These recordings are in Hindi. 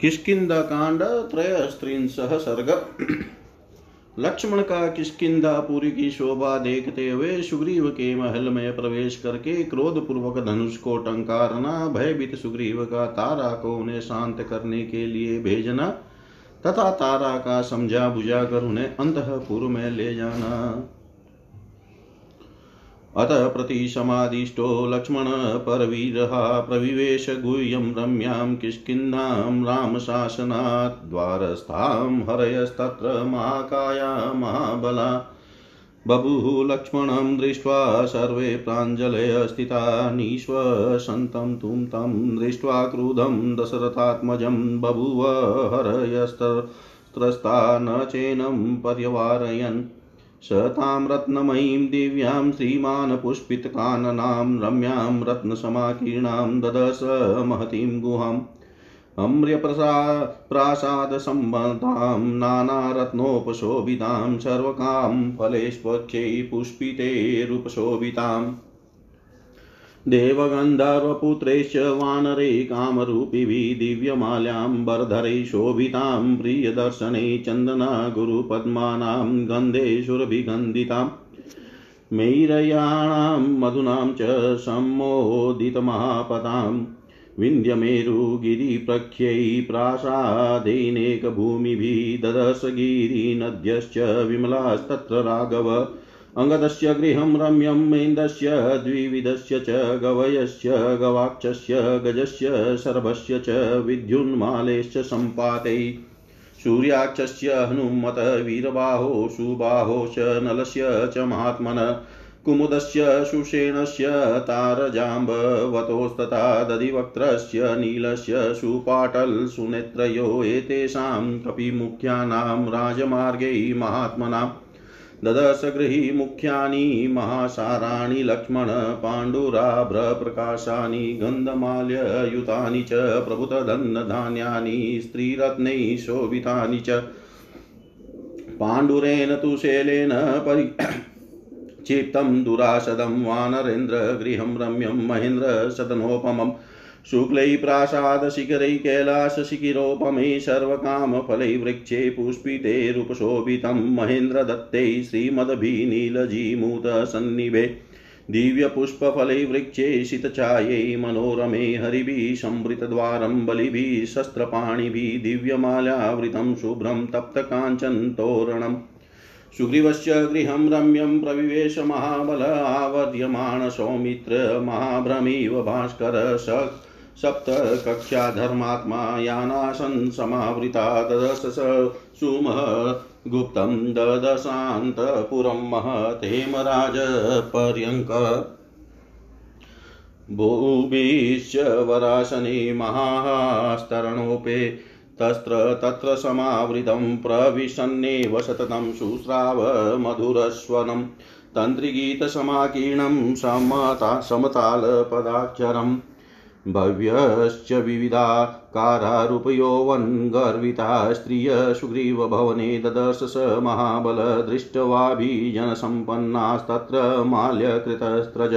किसकिंद कांड सह सर्ग लक्ष्मण का किसकिंदापुरी की शोभा देखते हुए सुग्रीव के महल में प्रवेश करके क्रोध पूर्वक धनुष को टंकारना भयभीत सुग्रीव का तारा को उन्हें शांत करने के लिए भेजना तथा तारा का समझा बुझा कर उन्हें अंतपुर में ले जाना अतः प्रतिसमादिष्टो लक्ष्मण परवीरहा प्रविवेशगुह्यं रम्यां किष्किन्धां रामशासनात् द्वारस्थां हरयस्तत्र महाकाया महाबला बभुः लक्ष्मणं दृष्ट्वा सर्वे प्राञ्जलयस्थिता निःश्वसन्तं तुं तं दृष्ट्वा क्रुधं दशरथात्मजं बभुव हरयस्त्रस्ता न चेनं पर्यवारयन् स तां रत्नमयीं दिव्यां श्रीमान् पुष्पितकाननां रम्यां रत्नसमाकीर्णां ददस महतीं गुहाम् अम्र्यप्रसा प्रासादसम्बद्धां नानारत्नोपशोभितां सर्वकां फलेष्पक्षै पुष्पितैरुपशोभिताम् देवगन्धर्वपुत्रैश्च वानरे कामरूपिभिः दिव्यमाल्याम्बरधरे शोभितां प्रियदर्शने चन्दना गुरुपद्मानां गन्धे सुरभिगन्धितां मैरयाणां मधुनां च सम्मोदितमहापताम् विन्द्यमेरुगिरिप्रख्यै प्रासादेनैकभूमिभिः ददश गिरिनद्यश्च विमलास्तत्र राघव अङ्गदस्य गृहं रम्यं मेन्दस्य द्विविधस्य च गवयस्य गवाक्षस्य गजस्य सर्वस्य च विद्युन्मालेश्च सम्पातै सूर्याक्षस्य हनुमत वीरबाहो सुबाहो च नलस्य च महात्मन कुमुदस्य सुषेणस्य तारजाम्बवतोस्तथा दधिवक्त्रस्य नीलस्य सुपाटलसुनेत्रयो एतेषां कपिमुख्यानां राजमार्गै महात्मनाम् ददशगृही मुख्यानि महासाराणि लक्ष्मण पाण्डुराभ्रप्रकाशानि गन्धमाल्ययुतानि च प्रभुतदन्नधान्यानि स्त्रीरत्नैः शोभितानि च पाण्डुरेण तु शैलेन परि क्षिप्तं दुराशदं वानरेन्द्रगृहं रम्यं महेन्द्रसदनोपमम् शुक्लै प्रासादशिखरै कैलासशिखिरोपमै सर्वकामफलै वृक्षे पुष्पितेरुपशोभितं महेन्द्रदत्तै श्रीमद्भिनीलजीमूतसन्निभे दिव्यपुष्पफलै वृक्षे शितछायै मनोरमे हरिभिः संवृतद्वारं बलिभिः शस्त्रपाणिभिः दिव्यमालावृतं शुभ्रं तप्तकाञ्चन्तोरणम् सुग्रीवस्य गृहं रम्यं प्रविवेश महाबल आवर्यमाण सौमित्र महाभ्रमीव भास्कर स सप्त कक्षा धर्मात्मा यानाशन् समावृता ददश सुमः गुप्तं ददशान्तपुरं महतेमराजपर्यङ्क भूभिश्च वराशनि महास्तरणोपे तत्र तत्र समावृतं प्रविशन्नेव सततं शुश्राव मधुरस्वनं तन्त्रिगीतसमाकीर्णं समता समतालपदाक्षरम् भव्यश्च विविधा कारारूपयोवन्गर्विता स्त्रिय सुग्रीवभवने ददर्श स महाबल महाबलदृष्ट्वाभिजनसम्पन्नास्तत्र माल्यकृतस्त्रज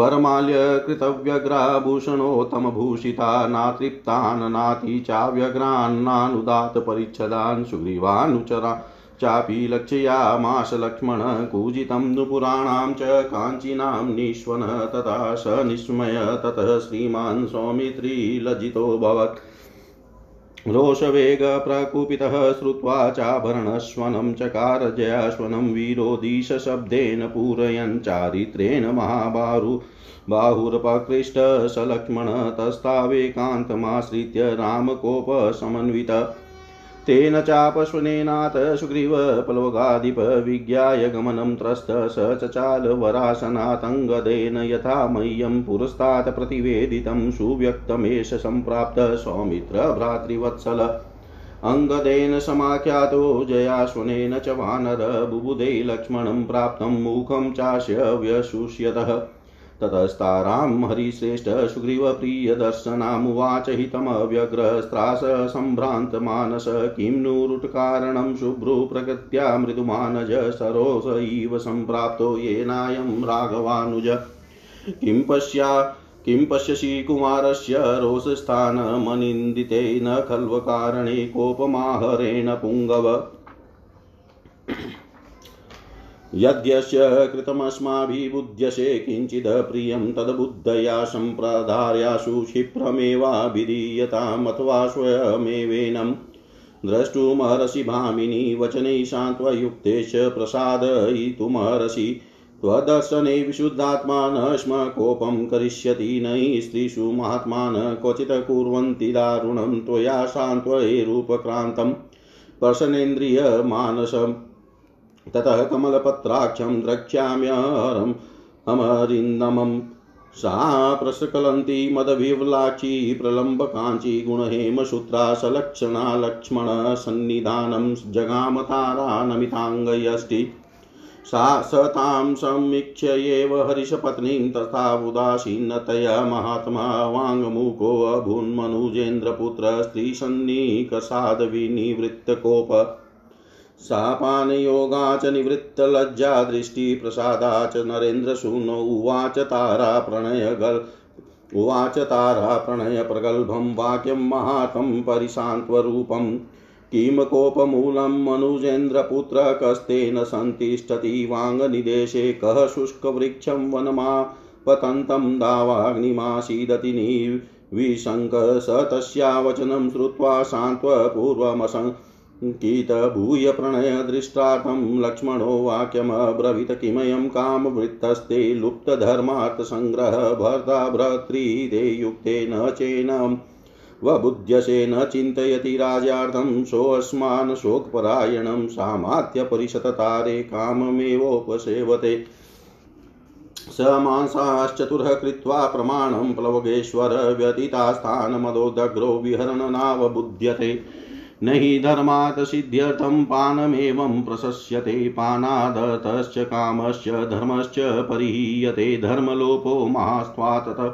वरमाल्यकृतव्यग्राभूषणोत्तमभूषिता नातृप्तान् नाति चाव्यग्रान्नानुदातपरिच्छदान् सुग्रीवानुचरा चापि लक्षयामाश लक्ष्मण कूजितं नुपुराणां च काञ्चीनां निष्वन तथा स निस्मय ततः श्रीमान् सौमित्रीलजितोऽभवत् रोषवेगप्रकुपितः श्रुत्वा चाभरणश्वनं चकार जयाश्वनं वीरोदीशशब्देन पूरयन् चारित्रेण महाबारु बाहुरपकृष्ट स लक्ष्मण तस्तावेकान्तमाश्रित्य रामकोपसमन्वित तेन चापश्वनेनाथ सुग्रीवपल्लवगाधिप विज्ञाय गमनं त्रस्त स चचाल वरासनातङ्गदेन यथा मह्यं पुरस्तात् प्रतिवेदितं सुव्यक्तमेष सम्प्राप्त सौमित्रभ्रातृवत्सल अङ्गदेन समाख्यातो जयाश्वनेन च वानर बुबुदे लक्ष्मणं प्राप्तं मुखं चास्य व्यशुष्यतः ततस्तारां हरिश्रेष्ठ सुग्रीवप्रियदर्शनामुवाच हितमव्यग्रस्त्रास सम्भ्रान्तमानस किं नुरुटकारणं शुभ्रुप्रकृत्या मृदुमानज सरोस इव सम्प्राप्तो येनायं राघवानुज किं पश्या किं पश्यसि कुमारस्य रोषस्थानमनिन्दिते न खल्वकारणे कोपमाहरेण पुङ्गव यद्यस्य कृतमस्माभिबुध्यसे किञ्चिद् प्रियं तद्बुद्धया सम्प्रधार्यासु क्षिप्रमेवाभिधीयतामथवा स्वयमेवेनं द्रष्टुमहर्षि भामिनी वचनैः सान्त्वयुक्तेश प्रसादयितुमहर्षि त्वदर्शने विशुद्धात्मा न स्म कोपं करिष्यति नहि स्त्रीषु महात्मान क्वचित् कुर्वन्ति दारुणं त्वया सान्त्वयैरुपक्रान्तं प्रसनेन्द्रियमानसम् ततः कमलपत्राक्षं द्रक्ष्याम्यहरम् अमरिन्दमम् सा प्रसकलन्ती मदविव्लाची प्रलम्बकाञ्ची गुणहेमसूत्रा सलक्षणा लक्ष्मणसन्निधानं जगामतारा नमिताङ्गयष्टि सा स तां सम्मीक्ष्य एव हरिशपत्नीं तथा उदासीनतया महात्मा वाङ्मुखोऽभून्मनुजेन्द्रपुत्र स्त्रीसन्निकसादविनिवृत्तकोप सापानयोगा च दृष्टि प्रसादा च नरेन्द्रशूनो उवाच तारा प्रणयगल् उवाच तारा प्रणयप्रगल्भं वाक्यं महातं परिशान्त्वरूपं किं कोपमूलं मनुजेन्द्रपुत्र कस्तेन सन्तिष्ठति वाङ्निदेशे कः शुष्कवृक्षं वनमा पतन्तं दावाग्निमासीदति निविशङ्क स तस्या वचनं श्रुत्वा सान्त्वपूर्वमसङ् कीत भूय प्रणयदृष्टार्थं लक्ष्मणो वाक्यमब्रवीत किमयं कामवृत्तस्ते लुप्तधर्मार्थसङ्ग्रह भर्ता भ्रतृदे युक्ते न चेन वबुध्यसे न चिन्तयति राजार्थं सोऽस्मान् शोकपरायणं सामात्यपरिशततारे काममेवोपसेवते स मांसाश्चतुरः कृत्वा प्रमाणं प्लवगेश्वर व्यतीतास्थानमदोदग्रो विहरणनावबुध्यते न हि धर्मात् सिद्ध्यर्थं पानमेवं प्रशस्यते पानादर्थश्च कामश्च धर्मश्च परिहीयते धर्मलोपो महास्त्वातः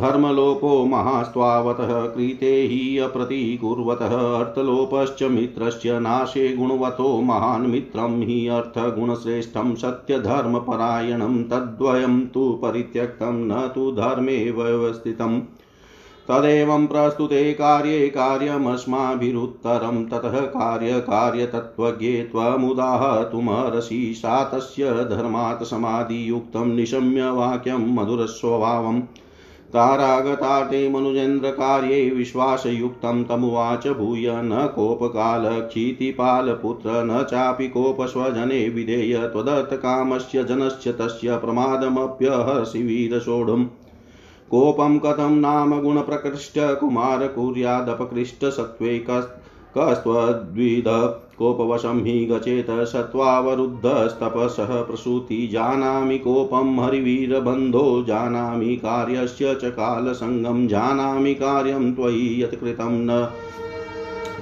धर्मलोपो महास्त्वावतः कृते हि अप्रतिकुर्वतः अर्थलोपश्च मित्रस्य नाशे गुणवतो महान् मित्रं हि अर्थगुणश्रेष्ठं सत्यधर्मपरायणं तद्वयं तु परित्यक्तं न तु धर्मे व्यवस्थितम् तदेवं प्रस्तुते कार्ये कार्यमस्माभिरुत्तरं ततः कार्यकार्यतत्त्वज्ञे त्वमुदाहतुमर्हसि सा तस्य धर्मात् समाधियुक्तं निशम्य वाक्यं मधुरस्वभावम् तारागता ते मनुजेन्द्रकार्ये विश्वासयुक्तं तमुवाच भूय न कोपकालक्षीतिपालपुत्र न चापि कोपस्वजने विधेय त्वदर्थकामस्य जनस्य तस्य प्रमादमप्यहर्षि वीरसोढुम् कोपम कथम नाम गुण प्रकृष्ट कुमार कुरियादपकृष्ट सत्व कस्विध कोपवशम हि गचेत सत्वावरुद्ध सत्त्वावरुद्धस्तपसः प्रसूति जानामि कोपं हरिवीरबन्धो जानामि कार्यस्य च संगम जानामि कार्यम त्वयि यत्कृतं न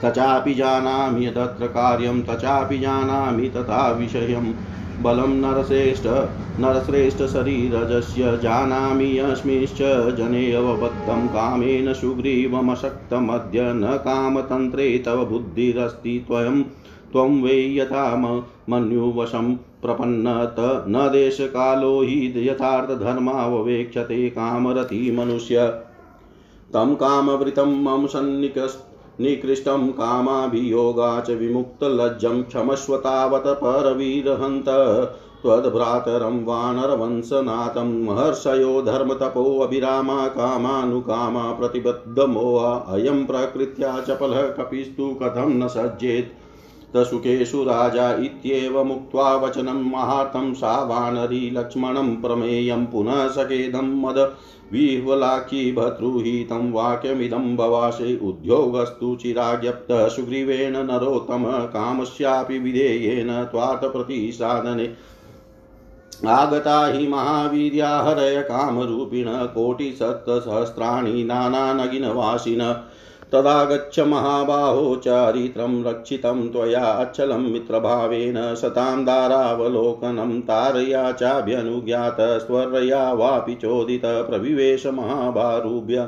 तचापि जानामि तत्र कार्यम तचापि जानामि तथा विषयम् बलं नरश्रेष्ठ नरश्रेष्ठ शरीरजस्य जानामि यस्मिंश्च जनेऽवबद्धं कामेन सुग्रीवमशक्तमद्य न कामतन्त्रे तव बुद्धिरस्ति त्वयं त्वं वै यथा मन्युवशं प्रपन्नत न देशकालो हि यथार्थधर्मावेक्षते कामरति मनुष्य तं कामवृतं मम सन्निकस् निकृष्टं कामाभियोगा च विमुक्तलज्जं क्षमस्वतावत परवीरहन्त त्वद्भ्रातरं वानरवंशनाथं महर्षयो धर्मतपोऽभिरामा कामानुकामा प्रतिबद्धमोहा अयं प्रकृत्या चपलः कपिस्तु कथं न सज्जेत् दशुकेषु राजा इत्येवमुक्त्वा वचनं महातं सा वानरी लक्ष्मणं प्रमेयं पुनः सकेदं मद विह्वलाखी भतृहीतं वाक्यमिदं भवासे उद्योगस्तु चिराज्ञप्तः सुग्रीवेण नरोत्तम कामस्यापि विधेयेन त्वार्थप्रतिसाधने आगता हि महावीर्या हरय कामरूपिण कोटिसप्तसहस्राणि नानानगिनवासिन तदागच्छ महाबाहो चारित्रं रक्षितं त्वयाचलं मित्रभावेन सतां दारावलोकनं तारया चाभ्यनुज्ञातस्वर्या वापि चोदित प्रविवेश महाभारुभ्य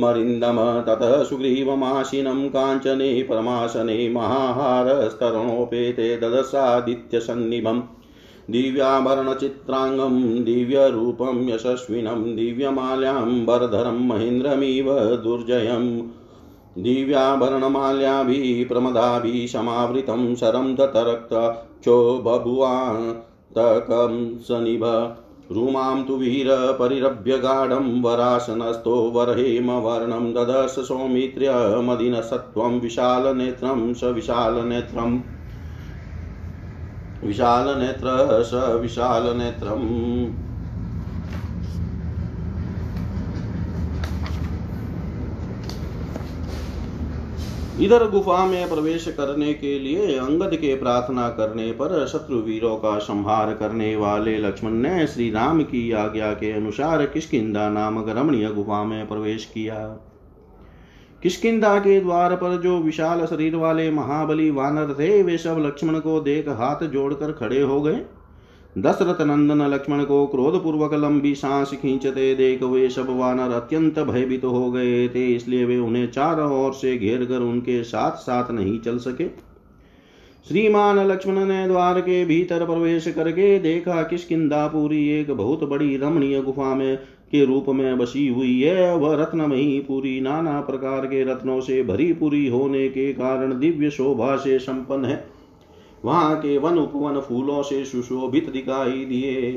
मरिन्दम ततः सुग्रीवमाशिनं काञ्चने प्रमाशने महाहारस्तरणोपेते ददशादित्यसन्निभम् दिव्याभरणचित्राङ्गं दिव्यरूपं यशस्विनं दिव्यमाल्यां वरधरं महेन्द्रमिव दुर्जयम् दिव्याभरणमाल्याभिः प्रमदाभिः समावृतं शरं दतरक्तक्षो बभुवान्तकं सनिभ रूमां तु वीरपरिरभ्य गाढं वरासनस्थो वरहेमवर्णं ददर्श सौमित्र्यमदिनसत्त्वं विशालनेत्रं स विशालनेत्रम् विशालनेत्रः स विशालनेत्रम् इधर गुफा में प्रवेश करने के लिए अंगद के प्रार्थना करने पर शत्रु वीरों का संहार करने वाले लक्ष्मण ने श्री राम की आज्ञा के अनुसार किसकिदा नामक रमणीय गुफा में प्रवेश किया किसकिदा के द्वार पर जो विशाल शरीर वाले महाबली वानर थे वे सब लक्ष्मण को देख हाथ जोड़कर खड़े हो गए दशरथ नंदन लक्ष्मण को क्रोधपूर्वक लंबी सांस खींचते देख वे सब वानर अत्यंत भयभीत तो हो गए थे इसलिए वे उन्हें चारों ओर से घेर कर उनके साथ साथ नहीं चल सके श्रीमान लक्ष्मण ने द्वार के भीतर प्रवेश करके देखा कि एक बहुत बड़ी रमणीय गुफा में के रूप में बसी हुई है वह रत्नमयी पूरी नाना प्रकार के रत्नों से भरी पूरी होने के कारण दिव्य शोभा से संपन्न है वहां के वन उपवन फूलों से सुशोभित दिखाई दिए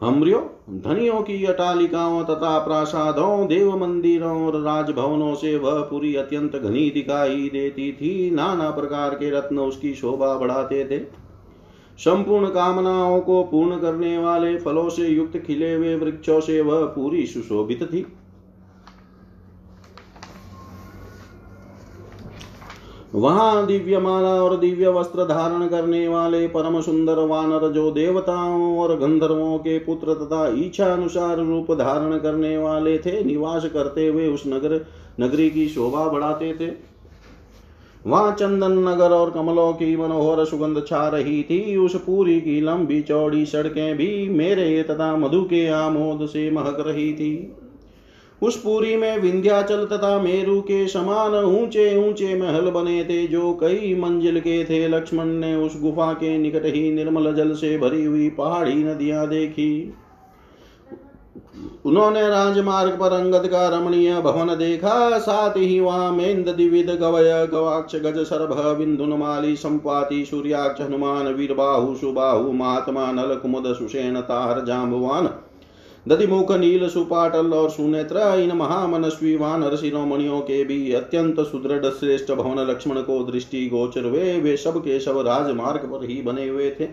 हमरियो धनियों की अटालिकाओं तथा प्रासादों देव मंदिरों और राजभवनों से वह पूरी अत्यंत घनी दिखाई देती थी नाना प्रकार के रत्न उसकी शोभा बढ़ाते थे संपूर्ण कामनाओं को पूर्ण करने वाले फलों से युक्त खिले हुए वृक्षों से वह पूरी सुशोभित थी वहां दिव्य माला और दिव्य वस्त्र धारण करने वाले परम सुंदर वानर जो देवताओं और गंधर्वों के पुत्र तथा इच्छा अनुसार रूप धारण करने वाले थे निवास करते हुए उस नगर नगरी की शोभा बढ़ाते थे वहां चंदन नगर और कमलों की मनोहर सुगंध छा रही थी उस पूरी की लंबी चौड़ी सड़कें भी मेरे तथा मधु के आमोद से महक रही थी पुरी में विंध्याचल तथा मेरू के समान ऊंचे ऊंचे महल बने थे जो कई मंजिल के थे लक्ष्मण ने उस गुफा के निकट ही निर्मल जल से भरी हुई पहाड़ी नदियां देखी उन्होंने राजमार्ग पर अंगद का रमणीय भवन देखा साथ ही वहां मेन्द दिविद गवय गवाक्ष गज सरभ बिंदु विंधुनमाली संपाति सूर्याक्ष हनुमान वीरबाहु सुबाहु महात्मा नल कुमुद सुषेण तार जाम्बवान दधिमुख नील सुपाटल और सुनेत्र इन महामनस्वी वान शिरोमणियों के भी अत्यंत सुदृढ़ श्रेष्ठ भवन लक्ष्मण को दृष्टि गोचर हुए वे सब के सब राजमार्ग पर ही बने हुए थे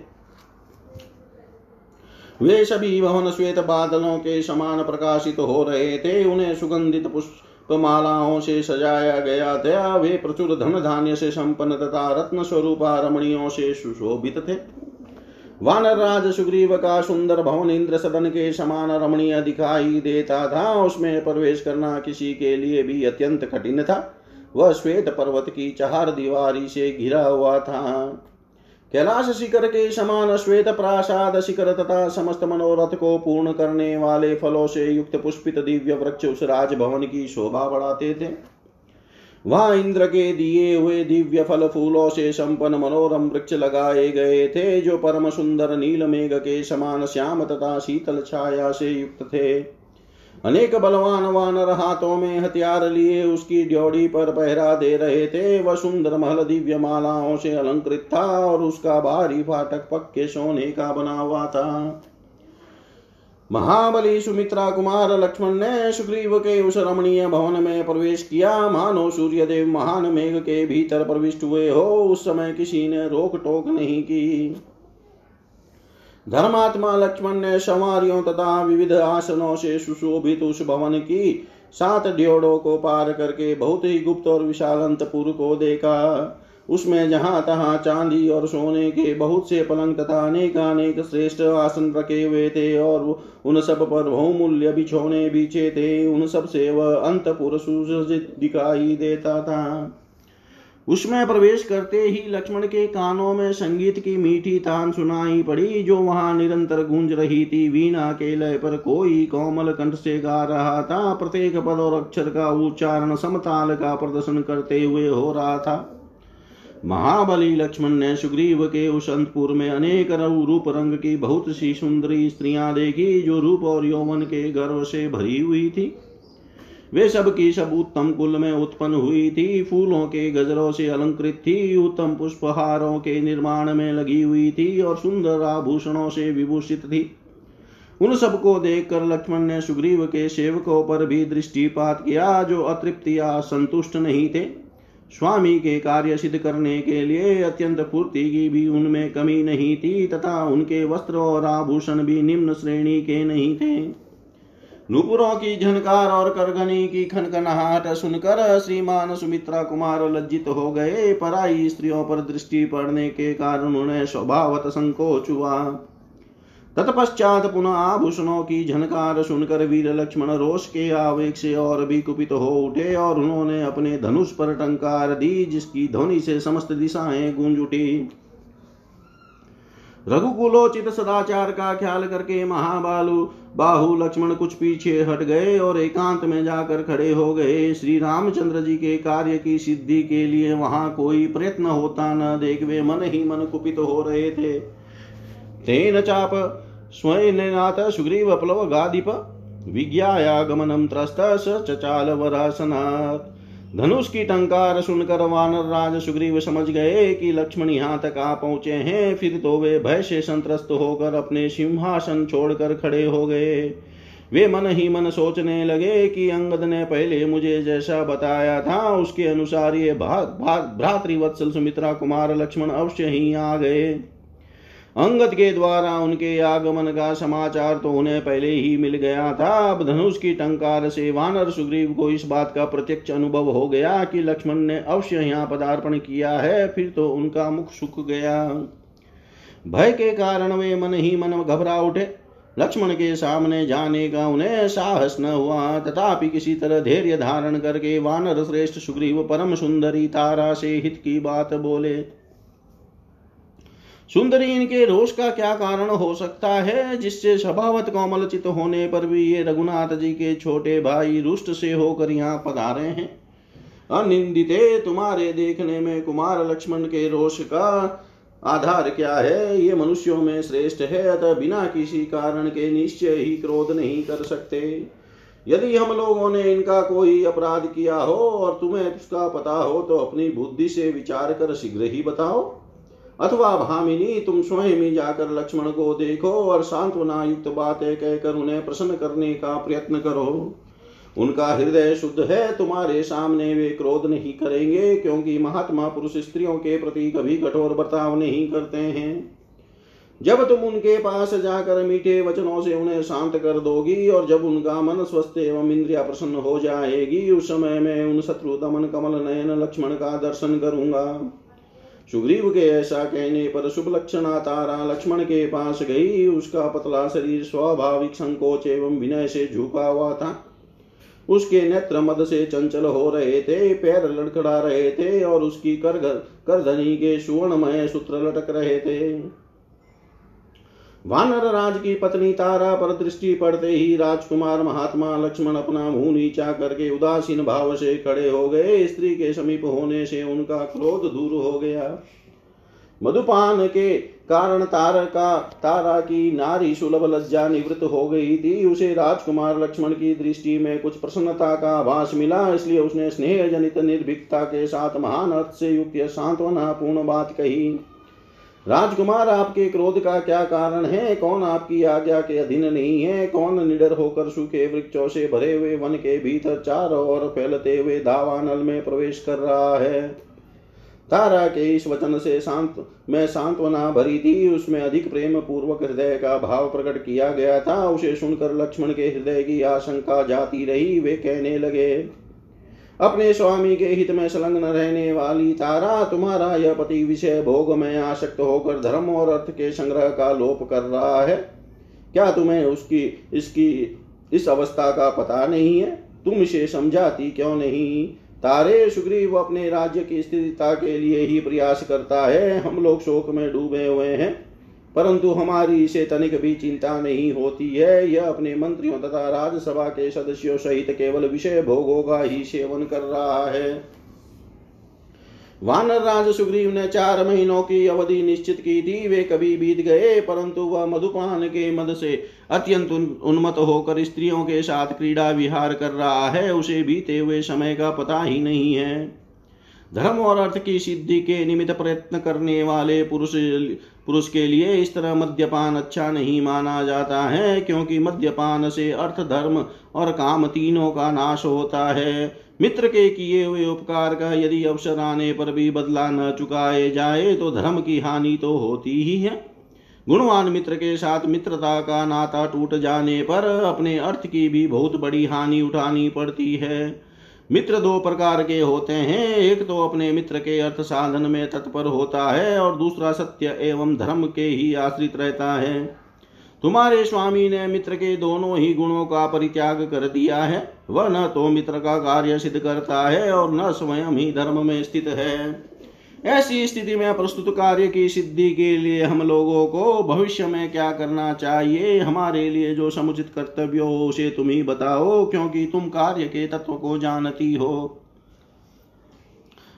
वे सभी भवन श्वेत बादलों के समान प्रकाशित हो रहे थे उन्हें सुगंधित पुष्प मालाओं से सजाया गया था वे प्रचुर धन धान्य से संपन्न तथा रत्न स्वरूप रमणियों से सुशोभित थे वानर राज सुग्रीव का सुंदर भवन इंद्र सदन के समान रमणीय दिखाई देता था उसमें प्रवेश करना किसी के लिए भी अत्यंत कठिन था वह श्वेत पर्वत की चार दीवारी से घिरा हुआ था कैलाश शिखर के समान श्वेत प्रासाद शिखर तथा समस्त मनोरथ को पूर्ण करने वाले फलों से युक्त पुष्पित दिव्य वृक्ष उस राजभवन की शोभा बढ़ाते थे वहां इंद्र के दिए हुए दिव्य फल फूलों से संपन्न मनोरम वृक्ष लगाए गए थे जो परम सुंदर नील मेघ के समान श्याम तथा शीतल छाया से युक्त थे अनेक बलवान वानर हाथों में हथियार लिए उसकी ड्योड़ी पर पहरा दे रहे थे वह सुंदर महल दिव्य मालाओं से अलंकृत था और उसका भारी फाटक पक्के सोने का बना हुआ था महाबली सुमित्रा कुमार लक्ष्मण ने सुग्रीव के उस रमणीय भवन में प्रवेश किया मानो सूर्यदेव महान मेघ के भीतर प्रविष्ट हुए हो उस समय किसी ने रोक टोक नहीं की धर्मात्मा लक्ष्मण ने सवारियों तथा विविध आसनों से सुशोभित उस भवन की सात ड्योड़ों को पार करके बहुत ही गुप्त और विशाल अंतपुर को देखा उसमें जहां तहां चांदी और सोने के बहुत से पलंग तथा अनेक अनेक श्रेष्ठ आसन रखे हुए थे और उन सब पर बहुमूल्य बिछोने बिछे थे उन सब से वह अंत पुरुष दिखाई देता था उसमें प्रवेश करते ही लक्ष्मण के कानों में संगीत की मीठी तान सुनाई पड़ी जो वहां निरंतर गूंज रही थी वीणा के लय पर कोई कोमल कंठ से गा रहा था प्रत्येक पद और अक्षर का उच्चारण समताल का प्रदर्शन करते हुए हो रहा था महाबली लक्ष्मण ने सुग्रीव के उसंतपुर में अनेक रूप रंग की बहुत सी सुंदरी स्त्रियां देखी जो रूप और यौवन के गर्व से भरी हुई थी वे सब की सब उत्तम कुल में उत्पन्न हुई थी फूलों के गजरों से अलंकृत थी उत्तम पुष्पहारों के निर्माण में लगी हुई थी और सुंदर आभूषणों से विभूषित थी उन सबको देखकर लक्ष्मण ने सुग्रीव के सेवकों पर भी दृष्टिपात किया जो अतृप्त या संतुष्ट नहीं थे स्वामी के कार्य सिद्ध करने के लिए अत्यंत फूर्ति की भी उनमें कमी नहीं थी तथा उनके वस्त्र और आभूषण भी निम्न श्रेणी के नहीं थे नुपुरों की झनकार और करगनी की खनखनाहट सुनकर श्रीमान सुमित्रा कुमार लज्जित हो गए पराई स्त्रियों पर दृष्टि पड़ने के कारण उन्हें स्वभावत संकोच हुआ तत्पश्चात पुनः आभूषणों की झनकार सुनकर वीर लक्ष्मण रोष के आवेग से और भी कुपित हो उठे और उन्होंने अपने धनुष पर टंकार दी जिसकी ध्वनि से समस्त दिशाएं गूंज उठी रघुकुलोचित सदाचार का ख्याल करके महाबालू बाहु लक्ष्मण कुछ पीछे हट गए और एकांत में जाकर खड़े हो गए श्री रामचंद्र जी के कार्य की सिद्धि के लिए वहां कोई प्रयत्न होता न देख वे मन ही मन कुपित तो हो रहे थे तेन चाप स्वयंनाथ सुग्रीव प्लव गादीप विज्ञायागमनम त्रस्त स चचाल वरासनाथ धनुष की टंकार सुनकर वानर राज सुग्रीव समझ गए कि लक्ष्मण यहाँ तक आ पहुंचे हैं फिर तो वे भय से संतरस्त होकर अपने सिंहासन छोड़कर खड़े हो गए वे मन ही मन सोचने लगे कि अंगद ने पहले मुझे जैसा बताया था उसके अनुसार ये भ्रातृवत्सल सुमित्रा कुमार लक्ष्मण अवश्य ही आ गए अंगद के द्वारा उनके आगमन का समाचार तो उन्हें पहले ही मिल गया था अब धनुष की टंकार से वानर सुग्रीव को इस बात का प्रत्यक्ष अनुभव हो गया कि लक्ष्मण ने अवश्य यहाँ पदार्पण किया है फिर तो उनका मुख सुख गया भय के कारण वे मन ही मन घबरा उठे लक्ष्मण के सामने जाने का उन्हें साहस न हुआ तथापि किसी तरह धैर्य धारण करके वानर श्रेष्ठ सुग्रीव परम सुंदरी तारा से हित की बात बोले सुंदरी इनके रोष का क्या कारण हो सकता है जिससे स्वभावत कोमलचित होने पर भी ये रघुनाथ जी के छोटे भाई रुष्ट से होकर यहाँ पधारे हैं अनिंदिते तुम्हारे देखने में कुमार लक्ष्मण के रोष का आधार क्या है ये मनुष्यों में श्रेष्ठ है अतः बिना किसी कारण के निश्चय ही क्रोध नहीं कर सकते यदि हम लोगों ने इनका कोई अपराध किया हो और तुम्हें उसका पता हो तो अपनी बुद्धि से विचार कर शीघ्र ही बताओ अथवा भामिनी तुम स्वयं ही जाकर लक्ष्मण को देखो और सांत्वना युक्त बातें कहकर उन्हें प्रसन्न करने का प्रयत्न करो उनका हृदय शुद्ध है तुम्हारे सामने वे क्रोध नहीं करेंगे क्योंकि महात्मा पुरुष स्त्रियों के प्रति कभी कठोर बर्ताव नहीं करते हैं जब तुम उनके पास जाकर मीठे वचनों से उन्हें शांत कर दोगी और जब उनका मन स्वस्थ एवं इंद्रिया प्रसन्न हो जाएगी उस समय मैं उन शत्रु दमन कमल नयन लक्ष्मण का दर्शन करूंगा सुग्रीव के ऐसा कहने पर शुभ लक्षणा तारा लक्ष्मण के पास गई उसका पतला शरीर स्वाभाविक संकोच एवं विनय से झुका हुआ था उसके नेत्र मद से चंचल हो रहे थे पैर लड़खड़ा रहे थे और उसकी कर करधनी के सुवर्णमय सूत्र लटक रहे थे वानर राज की पत्नी तारा पर दृष्टि पड़ते ही राजकुमार महात्मा लक्ष्मण अपना मुंह नीचा करके उदासीन भाव से खड़े हो गए स्त्री के समीप होने से उनका क्रोध दूर हो गया मधुपान के कारण तार का तारा की नारी सुलभ लज्जा निवृत्त हो गई थी उसे राजकुमार लक्ष्मण की दृष्टि में कुछ प्रसन्नता का आभास मिला इसलिए उसने स्नेह जनित निर्भीकता के साथ महान अर्थ से युक्त सांत्वना पूर्ण बात कही राजकुमार आपके क्रोध का क्या कारण है कौन आपकी आज्ञा के अधीन नहीं है कौन निडर होकर सूखे वृक्षों से भरे हुए वन के भीतर चारों ओर फैलते हुए धावानल में प्रवेश कर रहा है तारा के इस वचन से शांत में सांत्वना भरी थी उसमें अधिक प्रेम पूर्वक हृदय का भाव प्रकट किया गया था उसे सुनकर लक्ष्मण के हृदय की आशंका जाती रही वे कहने लगे अपने स्वामी के हित में संलग्न रहने वाली तारा तुम्हारा यह पति विषय भोग में आशक्त होकर धर्म और अर्थ के संग्रह का लोप कर रहा है क्या तुम्हें उसकी इसकी इस अवस्था का पता नहीं है तुम इसे समझाती क्यों नहीं तारे सुग्रीव अपने राज्य की स्थिरता के लिए ही प्रयास करता है हम लोग शोक में डूबे हुए हैं परंतु हमारी इसे तनिक भी चिंता नहीं होती है यह अपने मंत्रियों तथा राज्यसभा के सदस्यों सहित केवल विषय भोगों का ही सेवन कर रहा है वानर राज सुग्रीव ने चार महीनों की अवधि निश्चित की थी वे कभी बीत गए परंतु वह मधुपान के मद से अत्यंत उन्मत होकर स्त्रियों के साथ क्रीड़ा विहार कर रहा है उसे बीते हुए समय का पता ही नहीं है धर्म और अर्थ की सिद्धि के निमित्त प्रयत्न करने वाले पुरुष पुरुष के लिए इस तरह मद्यपान अच्छा नहीं माना जाता है क्योंकि मद्यपान से अर्थ धर्म और काम तीनों का नाश होता है मित्र के किए हुए उपकार का यदि अवसर आने पर भी बदला न चुकाए जाए तो धर्म की हानि तो होती ही है गुणवान मित्र के साथ मित्रता का नाता टूट जाने पर अपने अर्थ की भी बहुत बड़ी हानि उठानी पड़ती है मित्र दो प्रकार के होते हैं एक तो अपने मित्र के अर्थ साधन में तत्पर होता है और दूसरा सत्य एवं धर्म के ही आश्रित रहता है तुम्हारे स्वामी ने मित्र के दोनों ही गुणों का परित्याग कर दिया है वह न तो मित्र का कार्य सिद्ध करता है और न स्वयं ही धर्म में स्थित है ऐसी स्थिति में प्रस्तुत कार्य की सिद्धि के लिए हम लोगों को भविष्य में क्या करना चाहिए हमारे लिए जो समुचित कर्तव्य हो उसे तुम ही बताओ क्योंकि तुम कार्य के तत्व को जानती हो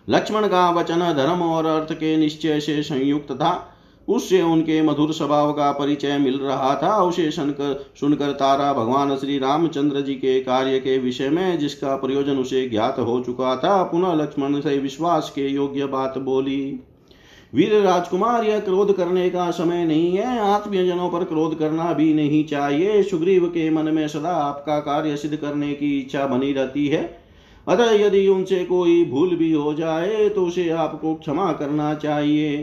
लक्ष्मण का वचन धर्म और अर्थ के निश्चय से संयुक्त था उससे उनके मधुर स्वभाव का परिचय मिल रहा था उसे सुनकर सुनकर तारा भगवान श्री रामचंद्र जी के कार्य के विषय में जिसका प्रयोजन उसे ज्ञात हो चुका था पुनः लक्ष्मण से विश्वास के योग्य बात बोली वीर राजकुमार यह क्रोध करने का समय नहीं है आत्मीयजनों पर क्रोध करना भी नहीं चाहिए सुग्रीव के मन में सदा आपका कार्य सिद्ध करने की इच्छा बनी रहती है अतः यदि उनसे कोई भूल भी हो जाए तो उसे आपको क्षमा करना चाहिए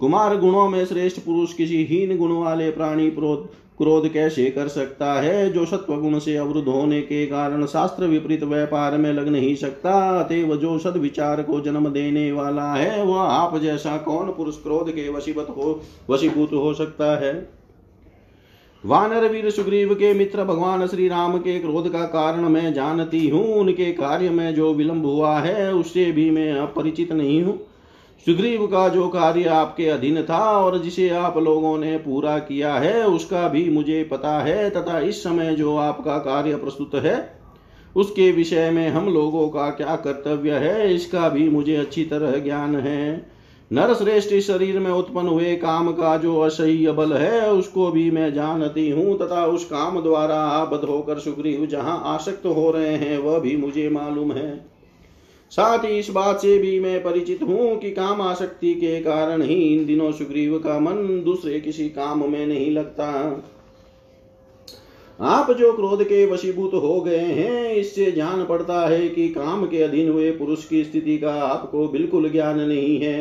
कुमार गुणों में श्रेष्ठ पुरुष किसी हीन गुण वाले प्राणी क्रोध कैसे कर सकता है जो सत्व गुण से अवरुद्ध होने के कारण शास्त्र विपरीत व्यापार में लग नहीं सकता अतएव जो सद विचार को जन्म देने वाला है वह आप जैसा कौन पुरुष क्रोध के वशीभूत हो वशीभूत हो सकता है वानर वीर सुग्रीव के मित्र भगवान श्री राम के क्रोध का कारण मैं जानती हूँ उनके कार्य में जो विलंब हुआ है उससे भी मैं अपरिचित नहीं हूँ सुग्रीव का जो कार्य आपके अधीन था और जिसे आप लोगों ने पूरा किया है उसका भी मुझे पता है तथा इस समय जो आपका कार्य प्रस्तुत है उसके विषय में हम लोगों का क्या कर्तव्य है इसका भी मुझे अच्छी तरह ज्ञान है नरश्रेष्ठ शरीर में उत्पन्न हुए काम का जो असह्य बल है उसको भी मैं जानती हूँ तथा उस काम द्वारा आबद्ध होकर सुग्रीव जहाँ आसक्त हो रहे हैं वह भी मुझे मालूम है साथ ही इस बात से भी मैं परिचित हूं कि काम आसक्ति के कारण ही इन दिनों सुग्रीव का मन दूसरे किसी काम में नहीं लगता आप जो क्रोध के वशीभूत हो गए हैं इससे जान पड़ता है कि काम के अधीन हुए पुरुष की स्थिति का आपको बिल्कुल ज्ञान नहीं है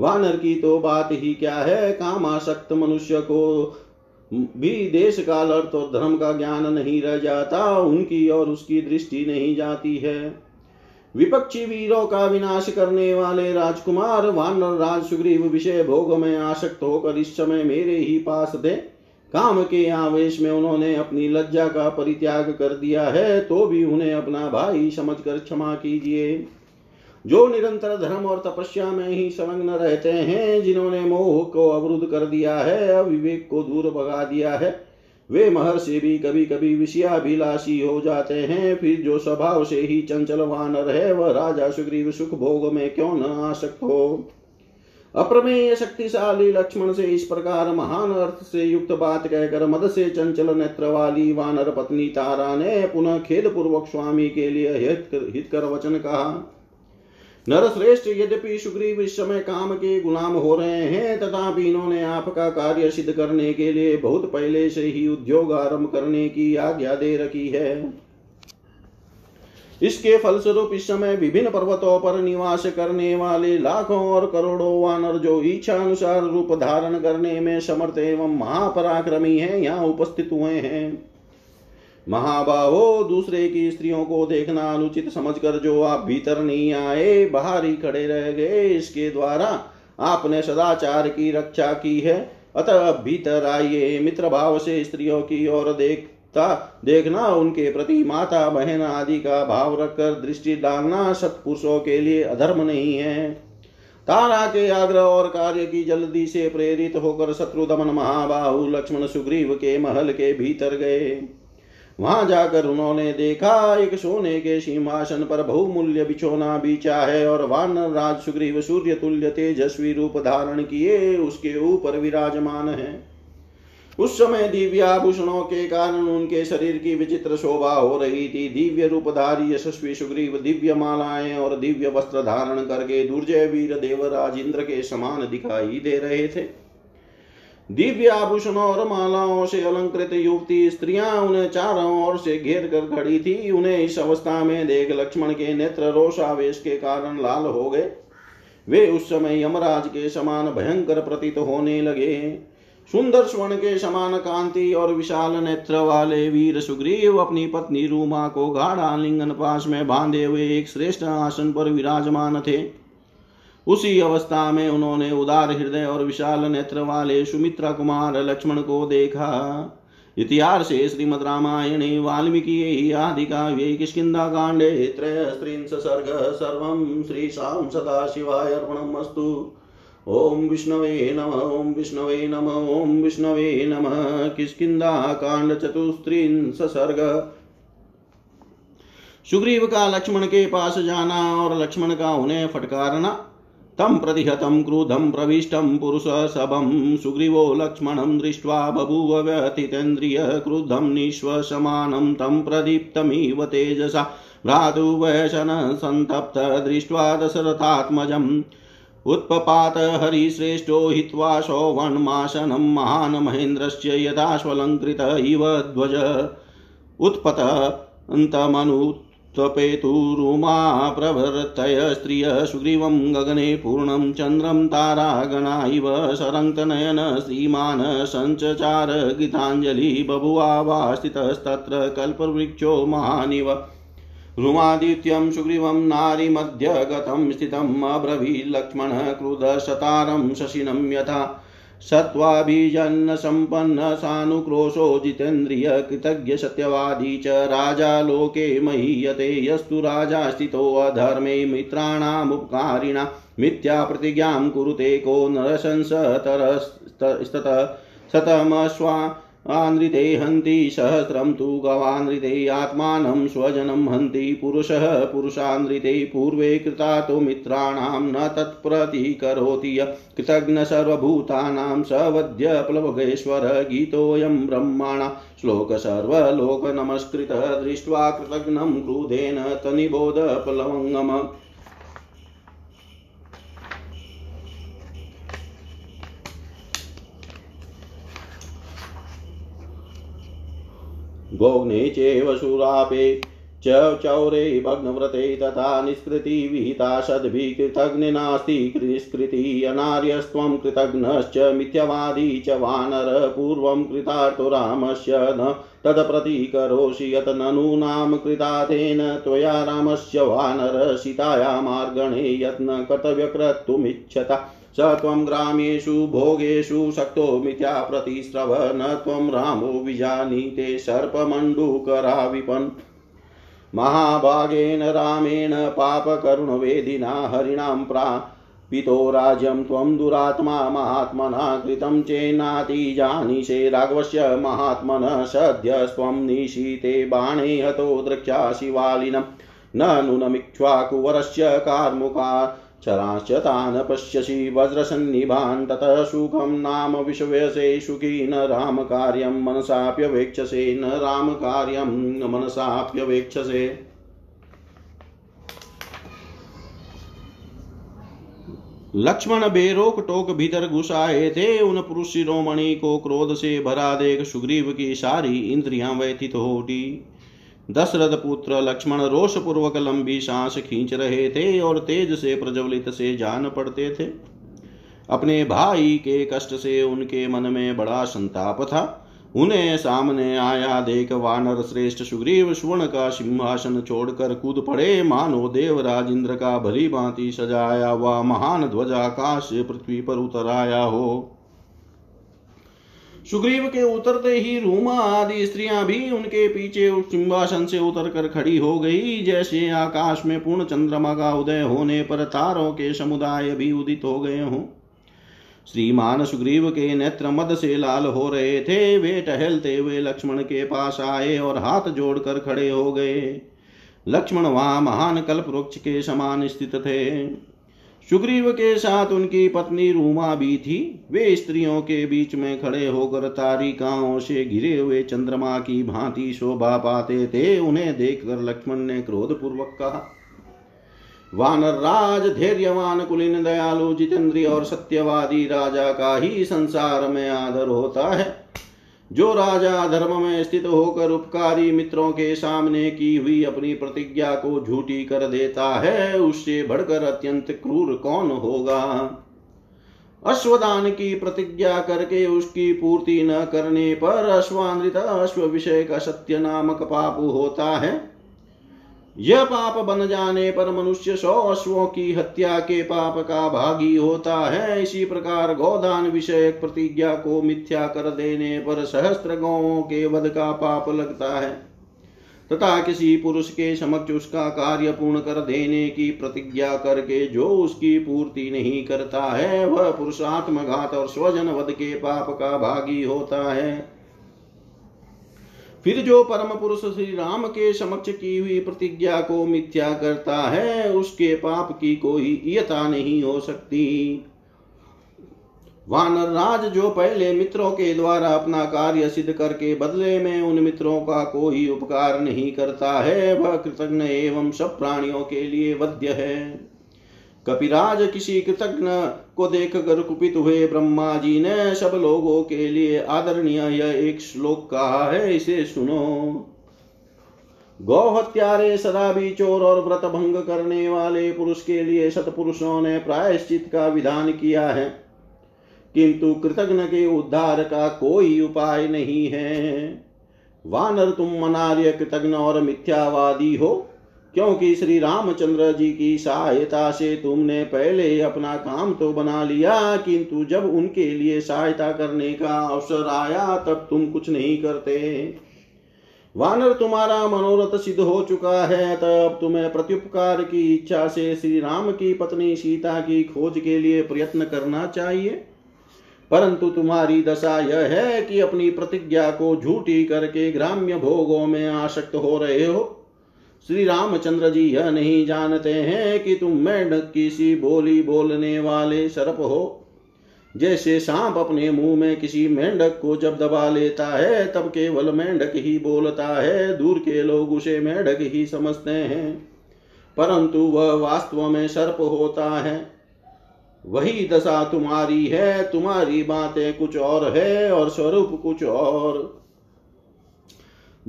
वानर की तो बात ही क्या है काम आसक्त मनुष्य को भी देश काल अर्थ और धर्म का ज्ञान नहीं रह जाता उनकी और उसकी दृष्टि नहीं जाती है विपक्षी वीरों का विनाश करने वाले राजकुमार वानर राज सुग्रीव विषय भोग में आसक्त होकर इस समय मेरे ही पास थे काम के आवेश में उन्होंने अपनी लज्जा का परित्याग कर दिया है तो भी उन्हें अपना भाई समझकर क्षमा कीजिए जो निरंतर धर्म और तपस्या में ही संलग्न रहते हैं जिन्होंने मोह को अवरुद्ध कर दिया है अविवेक को दूर भगा दिया है वे महर्षि भी कभी कभी विषयाभिलाषी हो जाते हैं फिर जो स्वभाव से ही चंचल वानर है वह राजा सुग्रीव सुख भोग में क्यों न सकते हो अप्रमेय शक्तिशाली लक्ष्मण से इस प्रकार महान अर्थ से युक्त बात कहकर मद से चंचल नेत्र वाली वानर पत्नी तारा ने पुनः खेद पूर्वक स्वामी के लिए हित कर वचन कहा नरश्रेष्ठ यद्यपि सुग्रीव इस समय काम के गुलाम हो रहे हैं तथापि इन्होंने आपका कार्य सिद्ध करने के लिए बहुत पहले से ही उद्योग आरंभ करने की आज्ञा दे रखी है इसके फलस्वरूप इस समय विभिन्न पर्वतों पर निवास करने वाले लाखों और करोड़ों वानर जो इच्छा अनुसार रूप धारण करने में समर्थ एवं महापराक्रमी हैं यहाँ उपस्थित हुए हैं महाबाहो दूसरे की स्त्रियों को देखना अनुचित समझकर जो आप भीतर नहीं आए बाहर ही खड़े रह गए इसके द्वारा आपने सदाचार की रक्षा की है अतः भीतर आइए मित्र भाव से स्त्रियों की ओर देखता देखना उनके प्रति माता बहन आदि का भाव रखकर दृष्टि डालना सत्पुरुषों के लिए अधर्म नहीं है तारा के आग्रह और कार्य की जल्दी से प्रेरित होकर शत्रु दमन महाबाहु लक्ष्मण सुग्रीव के महल के भीतर गए वहां जाकर उन्होंने देखा एक सोने के सिंहासन पर बहुमूल्य बिछोना बिछा है और वानर राज सुग्रीव सूर्य तुल्य तेजस्वी रूप धारण किए उसके ऊपर विराजमान है उस समय दिव्याभूषणों के कारण उनके शरीर की विचित्र शोभा हो रही थी दिव्य रूपधारी यशस्वी सुग्रीव दिव्य मालाएं और दिव्य वस्त्र धारण करके दुर्जय वीर देवराज इंद्र के समान दिखाई दे रहे थे दिव्य आभूषण और मालाओं से अलंकृत युवती स्त्रियां उन्हें चारों ओर से घेर कर खड़ी थी उन्हें इस अवस्था में देख लक्ष्मण के नेत्र रोषावेश के कारण लाल हो गए वे उस समय यमराज के समान भयंकर प्रतीत होने लगे सुंदर स्वर्ण के समान कांति और विशाल नेत्र वाले वीर सुग्रीव अपनी पत्नी रूमा को गाढ़ा लिंगन पास में बांधे हुए एक श्रेष्ठ आसन पर विराजमान थे उसी अवस्था में उन्होंने उदार हृदय और विशाल नेत्र वाले सुमित्रा कुमार लक्ष्मण को देखा इतिहास श्रीमद रामायणे वाल्मीकि आदि आदिकाव्ये कांडे त्रयस्त्रिश सर्ग सर्व सर्वं श्रीशां सदाशिवाय अर्पणम् अस्तु ओम विष्णवे नम ओम विष्णवे नम ओम विष्णवे नम कांड चतुस्त्रिश सर्ग सुग्रीव का लक्ष्मण के पास जाना और लक्ष्मण का उन्हें फटकारना तं प्रतिहतं क्रुधं प्रविष्टं पुरुषसभं सुग्रीवो लक्ष्मणं दृष्ट्वा बभूव व्यथितेन्द्रियक्रुद्धं निःश्वसमानं तं प्रदीप्तमिव तेजसा भ्रातुवशनसन्तप्त दृष्ट्वा दशरथात्मजम् उत्पपात हरिश्रेष्ठो हित्वा सौवण्माशनं महान् महेन्द्रस्य यदाश्वलङ्कृत इव ध्वज उत्पतन्तमनु त्वपेतुरुमा प्रभृतय स्त्रियः सुग्रीवं गगने पूर्णं चन्द्रं तारागणा इव सरङ्कनयन श्रीमान् सञ्चचार गीताञ्जलि बभुवावास्थितस्तत्र कल्पवृक्षो महानिव रुमादित्यं सुग्रीवं नारीमध्य गतं स्थितम् अब्रवील्लक्ष्मणः क्रुधशतारं शशिनं यथा सत्त्वाभिजन्न सम्पन्न सानुक्रोशो जितेन्द्रिय कृतज्ञ सत्यवादी च राजा लोके महीयते यस्तु राजा अधर्मे मित्राणामुपकारिणा मिथ्या प्रतिज्ञां कुरुते को नरशंसतरस्ततः सतमस्वा आनृते हन्ति सहस्रं तु गवानृते आत्मानं स्वजनं हन्ति पुरुषः पुरुषानृते पूर्वे कृता तु मित्राणां न तत्प्रतिकरोति य कृतज्ञसर्वभूतानां सवद्य प्लवगेश्वर गीतोऽयं ब्रह्मणा श्लोकसर्वलोकनमस्कृतः दृष्ट्वा कृतघ्नं क्रुधेन तनिबोधपलवङ्गम गोग्ने चैव शूरापे च चौरे भग्नव्रते तथा निष्कृतिविहिता सद्भिः कृतज्ञनास्ति निष्कृति अनार्यस्त्वं कृतघ्नश्च मिथ्यवादी च वानर पूर्वं कृतार्थो रामस्य न तत्प्रतिकरोषि यत् ननूनां कृतातेन त्वया रामस्य वानर सीताया मार्गणे यत्न कर्तव्यक्रतुमिच्छता स त्वं ग्रामेषु भोगेषु शक्तो मिथ्या प्रतिस्रव न त्वं रामो विजानीते सर्पमण्डूकरा विपन् महाभागेन रामेण पापकरुणवेदिना हरिणां प्रा पितो राज्यं त्वं दुरात्मा महात्मना कृतं चेन्नातिजानीषे राघवस्य महात्मनः सद्यस्त्वं निशीते बाणे हतो द्रक्ष्या शिवालिनं न नूनमिक्ष्वाकुवरस्य कार्मुका चरांश्च तान् पश्यसि वज्रसन्निभान् ततः सुखं नाम विश्वसे सुखी न रामकार्यं मनसाप्यवेक्षसे न रामकार्यं मनसाप्यवेक्षसे लक्ष्मण बेरोक टोक भीतर घुस आए थे उन पुरुष शिरोमणि को क्रोध से भरा देख सुग्रीव की सारी इंद्रियां व्यथित हो उठी दशरथ पुत्र लक्ष्मण रोष पूर्वक लंबी सांस खींच रहे थे और तेज से प्रज्वलित से जान पड़ते थे अपने भाई के कष्ट से उनके मन में बड़ा संताप था उन्हें सामने आया देख वानर श्रेष्ठ सुग्रीव स्वर्ण का सिंहासन छोड़कर कूद पड़े मानो देवराज इंद्र का भली भांति सजाया हुआ महान ध्वजा काश पृथ्वी पर उतर आया हो सुग्रीव के उतरते ही रूमा आदि स्त्रियां भी उनके पीछे उस सिंहासन से उतर कर खड़ी हो गई जैसे आकाश में पूर्ण चंद्रमा का उदय होने पर तारों के समुदाय भी उदित हो गए हों श्रीमान सुग्रीव के नेत्र मद से लाल हो रहे थे वे टहलते हुए लक्ष्मण के पास आए और हाथ जोड़कर खड़े हो गए लक्ष्मण वहां महान कल्प वृक्ष के समान स्थित थे सुग्रीव के साथ उनकी पत्नी रूमा भी थी वे स्त्रियों के बीच में खड़े होकर तारिकाओं से घिरे हुए चंद्रमा की भांति शोभा पाते थे उन्हें देखकर लक्ष्मण ने क्रोधपूर्वक कहा वानर राज धैर्यवान कुलीन दयालु जितेंद्रिय और सत्यवादी राजा का ही संसार में आदर होता है जो राजा धर्म में स्थित होकर उपकारी मित्रों के सामने की हुई अपनी प्रतिज्ञा को झूठी कर देता है उससे बढ़कर अत्यंत क्रूर कौन होगा अश्वदान की प्रतिज्ञा करके उसकी पूर्ति न करने पर अश्वानृत अश्व विषय का सत्य नामक पाप होता है यह पाप बन जाने पर मनुष्य सौ अश्वों की हत्या के पाप का भागी होता है इसी प्रकार गोदान विषयक प्रतिज्ञा को मिथ्या कर देने पर सहस्त्र गौं के वध का पाप लगता है तथा किसी पुरुष के समक्ष उसका कार्य पूर्ण कर देने की प्रतिज्ञा करके जो उसकी पूर्ति नहीं करता है वह पुरुषात्मघात और स्वजन वध के पाप का भागी होता है फिर जो परम पुरुष श्री राम के समक्ष की हुई प्रतिज्ञा को मिथ्या करता है उसके पाप की कोई इयता नहीं हो सकती वानर राज जो पहले मित्रों के द्वारा अपना कार्य सिद्ध करके बदले में उन मित्रों का कोई उपकार नहीं करता है वह कृतज्ञ एवं सब प्राणियों के लिए वध्य है कपिराज किसी कृतज्ञ को देख कर कुपित हुए ब्रह्मा जी ने सब लोगों के लिए आदरणीय यह एक श्लोक कहा है इसे सुनो गौ हत्यारे सदा भी चोर और व्रत भंग करने वाले पुरुष के लिए सतपुरुषों ने प्रायश्चित का विधान किया है किंतु कृतज्ञ के उद्धार का कोई उपाय नहीं है वानर तुम मनार्य कृतज्ञ और मिथ्यावादी हो क्योंकि श्री रामचंद्र जी की सहायता से तुमने पहले अपना काम तो बना लिया किंतु जब उनके लिए सहायता करने का अवसर आया तब तुम कुछ नहीं करते वानर तुम्हारा मनोरथ सिद्ध हो चुका है तब तुम्हें प्रत्युपकार की इच्छा से श्री राम की पत्नी सीता की खोज के लिए प्रयत्न करना चाहिए परंतु तुम्हारी दशा यह है कि अपनी प्रतिज्ञा को झूठी करके ग्राम्य भोगों में आशक्त हो रहे हो श्री रामचंद्र जी यह नहीं जानते हैं कि तुम मेंढक किसी बोली बोलने वाले सर्प हो जैसे सांप अपने मुंह में किसी मेंढक को जब दबा लेता है तब केवल मेंढक ही बोलता है दूर के लोग उसे मेंढक ही समझते हैं परंतु वह वास्तव में सर्प होता है वही दशा तुम्हारी है तुम्हारी बातें कुछ और है और स्वरूप कुछ और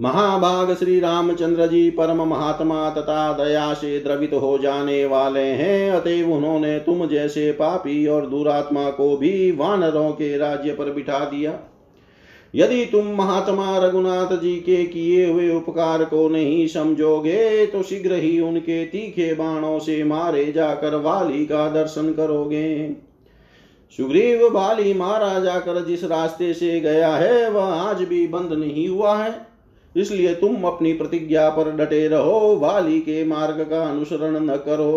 महाभाग श्री रामचंद्र जी परम महात्मा तथा दया से द्रवित हो जाने वाले हैं अतएव उन्होंने तुम जैसे पापी और दुरात्मा को भी वानरों के राज्य पर बिठा दिया यदि तुम महात्मा रघुनाथ जी के किए हुए उपकार को नहीं समझोगे तो शीघ्र ही उनके तीखे बाणों से मारे जाकर वाली का दर्शन करोगे सुग्रीव बाली मारा जाकर जिस रास्ते से गया है वह आज भी बंद नहीं हुआ है इसलिए तुम अपनी प्रतिज्ञा पर डटे रहो वाली के मार्ग का अनुसरण न करो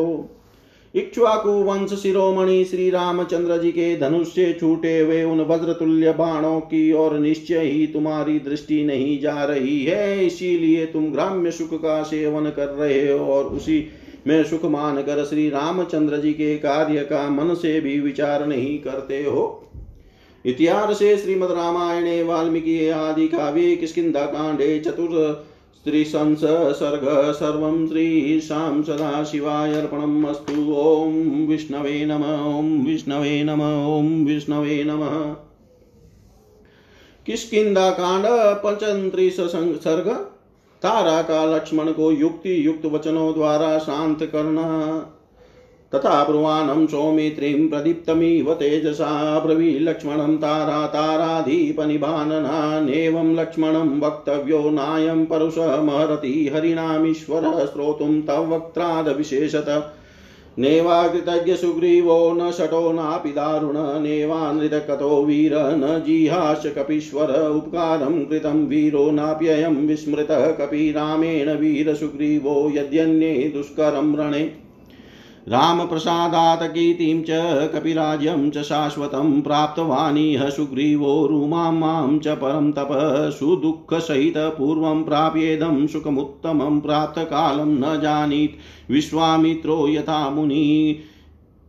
इक्ष्वाकु वंश शिरोमणि श्री रामचंद्र जी के धनुष से छूटे हुए उन वज्रतुल्य बाणों की और निश्चय ही तुम्हारी दृष्टि नहीं जा रही है इसीलिए तुम ग्राम्य सुख का सेवन कर रहे हो और उसी में सुख मानकर श्री रामचंद्र जी के कार्य का मन से भी विचार नहीं करते हो से श्रीमद् रामायणे वाल्मीकि आदि काव्ये किष्किन्धाकाण्डे चतुस्त्रिशंस सर्ग सर्व श्रीशां सदाशिवाय अर्पणम् अस्तु ॐ विष्णवे नम ॐ विष्णवे नम ॐ विष्णवे नमः किष्किन्धाकाण्ड पञ्चत्रिश सर्ग तारा का लक्ष्मण को युक्ति युक्त वचनों द्वारा शांत करना तथा ब्रुवाणं सौमित्रीं प्रदीप्तमिव तेजसा ब्रवीलक्ष्मणं तारा ताराधीपनिबाननानेवं लक्ष्मणं वक्तव्यो नायं परुष महरति हरिणामीश्वरः श्रोतुं तव वक्त्रादविशेषत नेवाकृतज्ञ सुग्रीवो न शटो नापि दारुण नेवानृतकतो वीर न जिहाश कपीश्वर उपकारं कृतं वीरो नाप्ययं विस्मृतः कपि वीर सुग्रीवो यद्यन्ये दुष्करं रणे राम रामप्रसादातकीर्तिं च कपिराज्यं च शाश्वतं प्राप्तवानिह सुग्रीवो रुमां मां च परं तप सुदुःखसहितपूर्वं प्राप्येदं सुखमुत्तमं प्राप्तकालं न जानीत् विश्वामित्रो यथा मुनी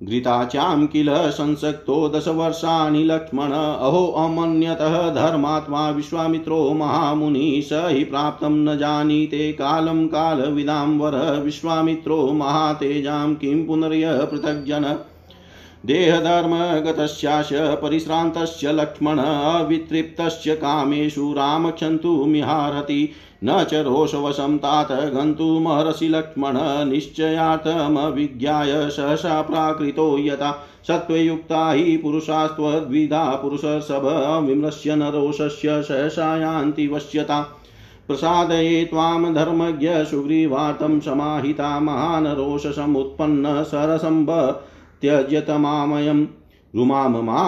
घृताच्यां किल संसक्तो दशवर्षाणि लक्ष्मण अहो अमन्यतः धर्मात्मा विश्वामित्रो महामुनि स हि प्राप्तं न जानीते कालं कालविदाम्बर विश्वामित्रो महातेजां किं पुनर्य पृथग्जन देहधर्मगतस्याश परिश्रान्तस्य लक्ष्मण कामेशु कामेषु रामक्षन्तु मिहारति न च रोषवशं तात गन्तुमहर्षि लक्ष्मण निश्चयार्थमभिज्ञाय सहसा प्राकृतो यथा सत्त्वयुक्ता हि पुरुषास्त्वद्विधा पुरुषसभविमृश्य न रोषस्य सहसा यान्ति वश्यता प्रसादये त्वां धर्मज्ञ सुग्रीवार्तं समाहिता महान् रोषसमुत्पन्न सरसम्ब त्यजत मामयं मा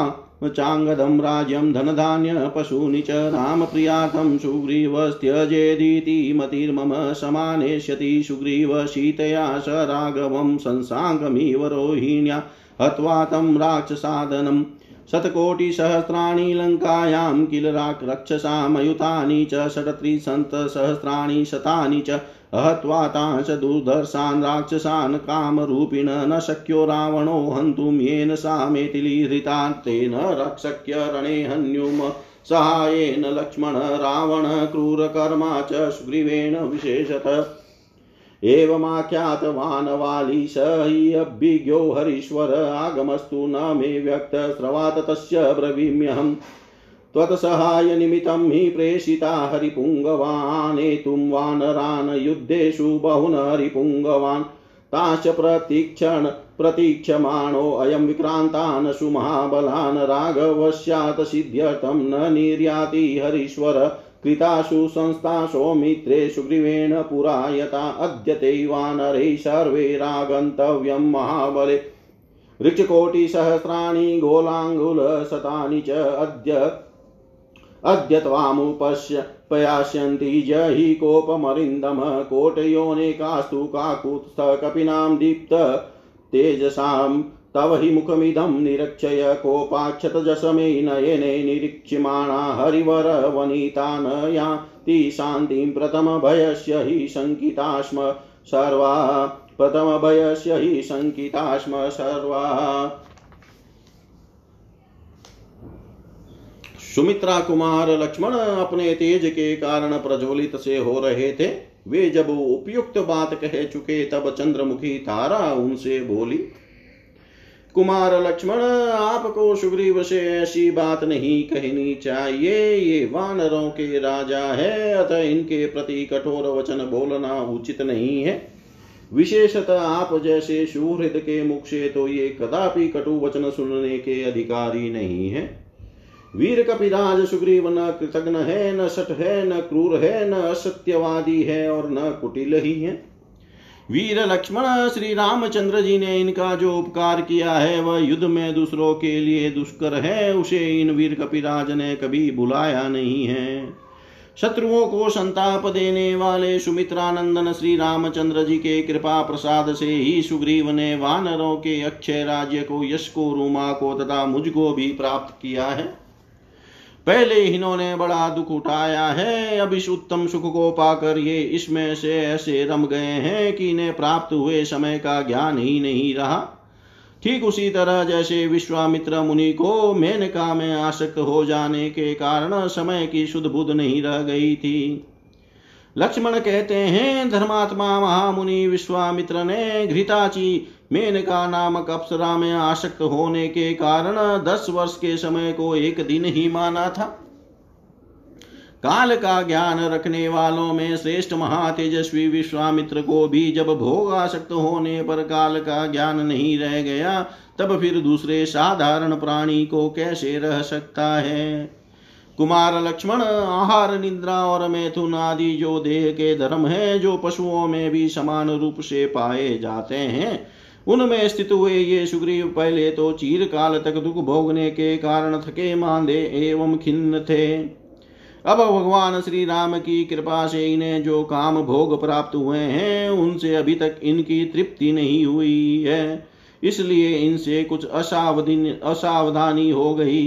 चाङ्गदं राज्यं धनधान्य पशूनि च रामप्रियार्थं सुग्रीवस्त्यजेदिति मतिर्मम समानेष्यति सुग्रीवशीतया स राघवं संसाङ्गमिव रोहिण्या हत्वा तं राक्षसादनम् शतकोटिसहस्राणि लङ्कायां किल राक्षसामयुतानि च षट्त्रिंशत्सहस्राणि शतानि च अहत्वा तांश दुर्धर्षान् राक्षसान् कामरूपिण न शक्यो रावणो हन्तुं येन सा मेतिलीहृतान् तेन रक्षक्य रणे हन्युम सहायेन लक्ष्मण रावण क्रूरकर्मा च सुग्रीवेण विशेषतः एवमाख्यातवान् वाली स हि अभिज्ञो हरीश्वर आगमस्तु न मे व्यक्तस्रवात तस्य ब्रवीम्यहम् त्वत्सहायनिमित्तं हि प्रेषिता हरिपुङ्गवानेतुं वानरान् युद्धेषु बहुन हरिपुङ्गवान् ताश्च प्रतीक्षण प्रतीक्षमाणोऽयं विक्रान्तान् सुमहाबलान् राघवस्यात् सिद्ध्यर्थं न निर्याति हरीश्वर कृताशु संस्थाशो मित्रे सुग्रीवेण पुरा यथा अद्यते वानरे सर्वे रागन्तव्यं महाबले ऋक्षकोटिसहस्राणि गोलाङ्गुलशतानि च अद्य अद्य त्वामुपश्य प्रयास्यन्ति य कोपमरिन्दम कोटयोनेकास्तु काकुत्स्थकपिनां दीप्त तेजसाम् तव हि मुखमिदं निरक्षय कोपाक्षत जसमे नयने निरीक्ष्यमाणा हरिवरवनिता न याति शान्तिं प्रथमभयस्य हि शङ्किता स्म सर्वा प्रथमभयस्य हि शङ्किता स्म सर्वा सुमित्रा कुमार लक्ष्मण अपने तेज के कारण प्रज्वलित से हो रहे थे वे जब उपयुक्त बात कह चुके तब चंद्रमुखी तारा उनसे बोली कुमार लक्ष्मण आपको सुग्रीव से ऐसी बात नहीं कहनी चाहिए ये वानरों के राजा है अतः इनके प्रति कठोर वचन बोलना उचित नहीं है विशेषतः आप जैसे सुहृद के मुख से तो ये कदापि कटु वचन सुनने के अधिकारी नहीं है वीर कपिराज सुग्रीव न कृतघ्न है न सठ है न क्रूर है न असत्यवादी है और न कुटिल ही है वीर लक्ष्मण श्री रामचंद्र जी ने इनका जो उपकार किया है वह युद्ध में दूसरों के लिए दुष्कर है उसे इन वीर कपिराज ने कभी भुलाया नहीं है शत्रुओं को संताप देने वाले सुमित्रानंदन श्री रामचंद्र जी के कृपा प्रसाद से ही सुग्रीव ने वानरों के अक्षय राज्य को यश को रूमा को तथा मुझको भी प्राप्त किया है पहले इन्होंने बड़ा दुख उठाया है अब इस उत्तम सुख को पाकर ये इसमें से ऐसे रम गए हैं कि इन्हें प्राप्त हुए समय का ज्ञान ही नहीं रहा ठीक उसी तरह जैसे विश्वामित्र मुनि को मेनका में आसक्त हो जाने के कारण समय की शुद्ध बुद्ध नहीं रह गई थी लक्ष्मण कहते हैं धर्मात्मा महामुनि विश्वामित्र ने घृताची मेनका नामक अप्सरा में आशक्त होने के कारण दस वर्ष के समय को एक दिन ही माना था काल का ज्ञान रखने वालों में श्रेष्ठ महातेजस्वी विश्वामित्र को भी जब भोग आसक्त होने पर काल का ज्ञान नहीं रह गया तब फिर दूसरे साधारण प्राणी को कैसे रह सकता है कुमार लक्ष्मण आहार निद्रा और मैथुन आदि जो देह के धर्म है जो पशुओं में भी समान रूप से पाए जाते हैं उनमें स्थित हुए ये सुग्रीव पहले तो चीर काल तक दुख भोगने के कारण थके मांदे एवं खिन्न थे अब भगवान श्री राम की कृपा से इन्हें जो काम भोग प्राप्त हुए हैं उनसे अभी तक इनकी तृप्ति नहीं हुई है इसलिए इनसे कुछ असावधि असावधानी हो गई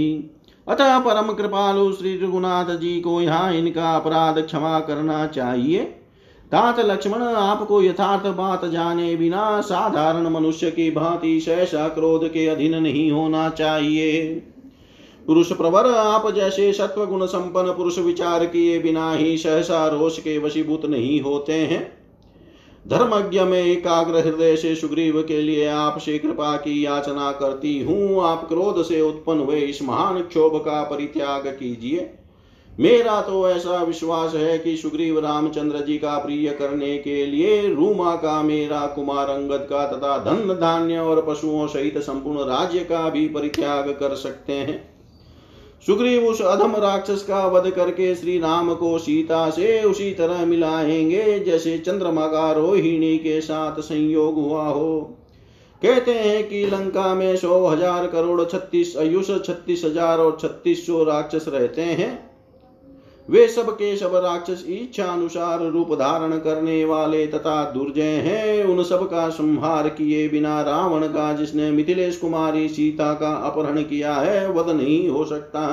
अतः परम कृपालु श्री रघुनाथ जी को यहाँ इनका अपराध क्षमा करना चाहिए तात लक्ष्मण आपको यथार्थ बात जाने बिना साधारण मनुष्य की भांति सहसा क्रोध के अधीन नहीं होना चाहिए पुरुष प्रवर आप जैसे सत्व गुण संपन्न पुरुष विचार किए बिना ही सहसा रोष के वशीभूत नहीं होते हैं धर्मज्ञ में एकाग्र हृदय से सुग्रीव के लिए आपसे कृपा की याचना करती हूँ आप क्रोध से उत्पन्न हुए इस महान क्षोभ का परित्याग कीजिए मेरा तो ऐसा विश्वास है कि सुग्रीव रामचंद्र जी का प्रिय करने के लिए रूमा का मेरा कुमार अंगद का तथा धन धान्य और पशुओं सहित संपूर्ण राज्य का भी परित्याग कर सकते हैं सुग्रीव उस अधम राक्षस का वध करके श्री राम को सीता से उसी तरह मिलाएंगे जैसे चंद्रमा का रोहिणी के साथ संयोग हुआ हो कहते हैं कि लंका में सौ हजार करोड़ छत्तीस आयुष छत्तीस हजार और छत्तीस सौ राक्षस रहते हैं वे सब के सब राक्षस इच्छा अनुसार रूप धारण करने वाले तथा दुर्जय हैं उन सब का संहार किए बिना रावण का जिसने मिथिलेश कुमारी सीता का अपहरण किया है वध नहीं हो सकता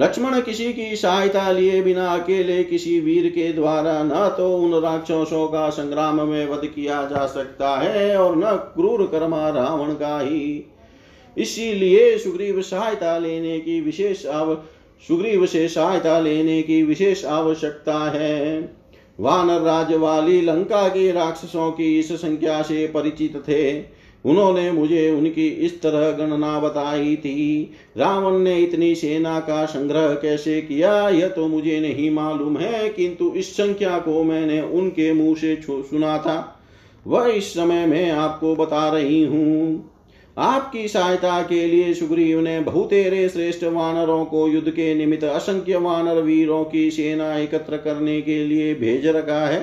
लक्ष्मण किसी की सहायता लिए बिना अकेले किसी वीर के द्वारा न तो उन राक्षसों का संग्राम में वध किया जा सकता है और न क्रूर कर्मा रावण का ही इसीलिए सुग्रीव सहायता लेने की विशेष आवश्यकता सुग्रीव से सहायता लेने की विशेष आवश्यकता है वानर राज वाली लंका के राक्षसों की इस संख्या से परिचित थे उन्होंने मुझे उनकी इस तरह गणना बताई थी रावण ने इतनी सेना का संग्रह कैसे किया यह तो मुझे नहीं मालूम है किंतु इस संख्या को मैंने उनके मुंह से सुना था वह इस समय मैं आपको बता रही हूँ आपकी सहायता के लिए सुग्रीव ने बहुतेरे श्रेष्ठ वानरों को युद्ध के निमित्त असंख्य वानर वीरों की सेना एकत्र करने के लिए भेज रखा है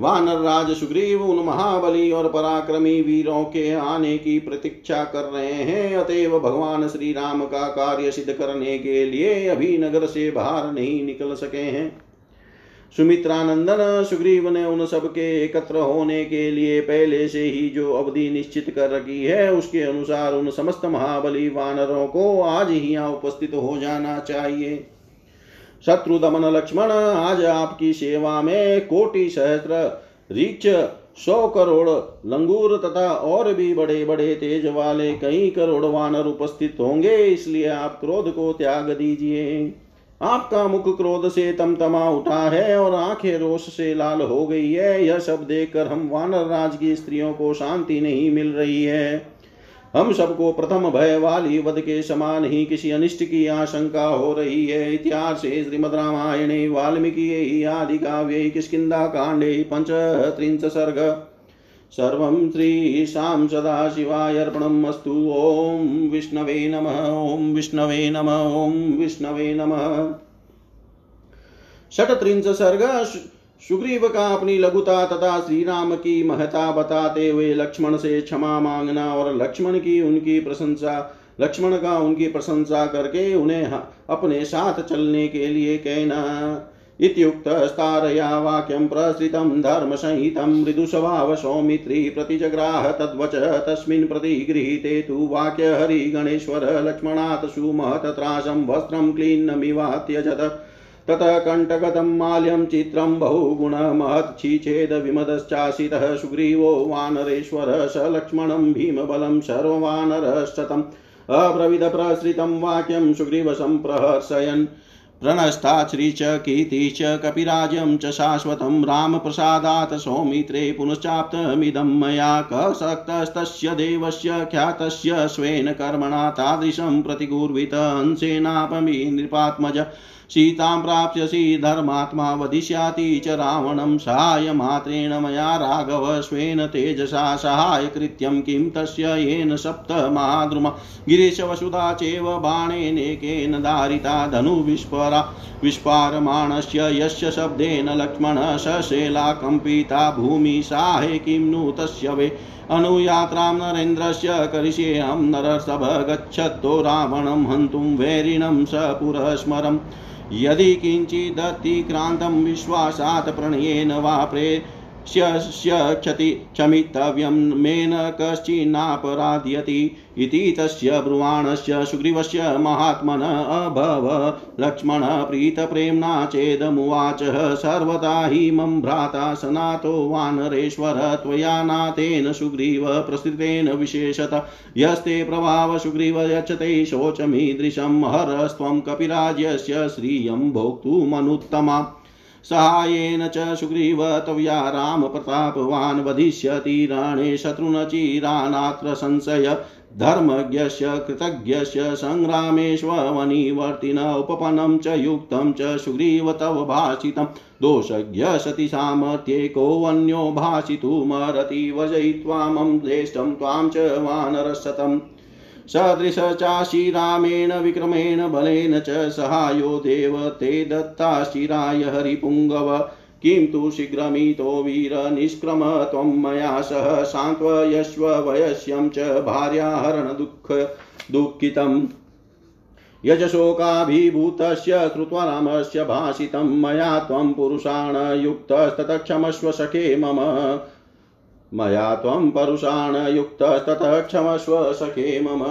वानर राज सुग्रीव उन महाबली और पराक्रमी वीरों के आने की प्रतीक्षा कर रहे हैं अतएव भगवान श्री राम का कार्य सिद्ध करने के लिए अभी नगर से बाहर नहीं निकल सके हैं सुमित्रानंदन सुग्रीव ने उन सबके एकत्र होने के लिए पहले से ही जो अवधि निश्चित कर रखी है उसके अनुसार उन समस्त महाबली वानरों को आज ही यहाँ उपस्थित हो जाना चाहिए शत्रु दमन लक्ष्मण आज आपकी सेवा में कोटि सहस्त्र रिच सौ करोड़ लंगूर तथा और भी बड़े बड़े तेज वाले कई करोड़ वानर उपस्थित होंगे इसलिए आप क्रोध को त्याग दीजिए आपका मुख क्रोध से तमतमा उठा है और आंखें रोष से लाल हो गई है यह सब देखकर हम वानर राज की स्त्रियों को शांति नहीं मिल रही है हम सबको प्रथम भय वाली वध के समान ही किसी अनिष्ट की आशंका हो रही है इतिहास श्रीमद रामायणे वाल्मीकि आदि काव्य किस्किा कांडे पंच त्रिंश सर्ग सर्वं श्रीशां सदाशिवाय अर्पणम् ॐ विष्णवे नमः ॐ विष्णवे नमः ॐ विष्णवे नमः षट्त्रिंश सर्ग सुग्रीव का अपनी लघुता तथा श्री राम की महता बताते हुए लक्ष्मण से क्षमा मांगना और लक्ष्मण की उनकी प्रशंसा लक्ष्मण का उनकी प्रशंसा करके उन्हें अपने साथ चलने के लिए कहना इत्युक्तस्तारया वाक्यं प्रसृतं धर्मसहितं मृदुस्वभाव सौमित्री प्रतिजग्राह तद्वच तस्मिन् प्रतिगृहीते तु वाक्य हरिगणेश्वर लक्ष्मणात् सुमहतत्रासं वस्त्रं क्लीन्नमिवात्यजत ततः कण्टकतं माल्यं चित्रं बहुगुणमहच्छीचेद विमदश्चासितः सुग्रीवो वानरेश्वर स लक्ष्मणं भीमबलं सर्ववानरश्चतम् अब्रविदप्रसृतं वाक्यं सुग्रीवसं प्रहर्षयन् प्रणस्ताश्री च कीर्ति च कपिराजं च शाश्वतं रामप्रसादात् सौमित्रे पुनश्चाप्तमिदं मया कसक्तस्तस्य देवस्य ख्यातस्य स्वेन कर्मणा तादृशं प्रतिगूर्वित नृपात्मज सीतां प्राप्स्यसि धर्मात्मा वदिष्याति च रावणं सहायमात्रेण मया राघव स्वेन तेजसा सहायकृत्यं किं तस्य येन सप्त महाद्रुमा गिरीशवसुधा चैव बाणेनेकेन धारिता धनुविस्फरा विस्पारमाणस्य यस्य शब्देन लक्ष्मणः सशेला कम्पिता भूमि साहे किं नु तस्य वे अनुयात्रां नरेन्द्रस्य करिष्येऽहं नरसभ गच्छतो रावणं हन्तुं वैरिणं स पुरस्मरम् यदि किञ्चिदतिक्रान्तं विश्वासात् प्रणयेन वा प्रे क्षति क्षमितव्यं मेन न कश्चिन्नापराधयति इति तस्य ब्रुवाणस्य सुग्रीवस्य महात्मन अभव लक्ष्मण प्रीतप्रेम्णा चेदमुवाचः सर्वदा हि मम भ्राता सनातो वानरेश्वर त्वया नाथेन सुग्रीव प्रसृतेन विशेषत यस्ते प्रभाव सुग्रीव यच्छते शोचमीदृशं हरस्त्वं कपिराज्यस्य श्रियं भोक्तुमनुत्तमा सहायेन च सुग्रीव राम रामप्रतापवान् वधिष्यति शत्रुन शत्रुनचिरानात्र संशय धर्मज्ञस्य कृतज्ञस्य सङ्ग्रामेष्वनिवर्तिन उपपनं च युक्तं च सुग्रीव तव भाषितं दोषज्ञ सति सामर्थ्ये कोऽन्यो भाषितुमरति वजयित्वा मम ज्येष्ठं त्वां च वानरशतम् सदृश चाशिरामेण विक्रमेण बलेन च सहायो देव ते दत्ता शिराय हरिपुङ्गव किं तु शीघ्रमितो वीरनिष्क्रम त्वं मया सह सान्त्वयस्व वयस्यं च भार्याहरणदुःख दुःखितम् यजशोकाभिभूतस्य कृत्वरामस्य भाषितं मया त्वं पुरुषाण युक्तस्ततक्षमस्व सखे मम मया त्वं परुषाण युक्तस्ततः क्षमस्व सखे मम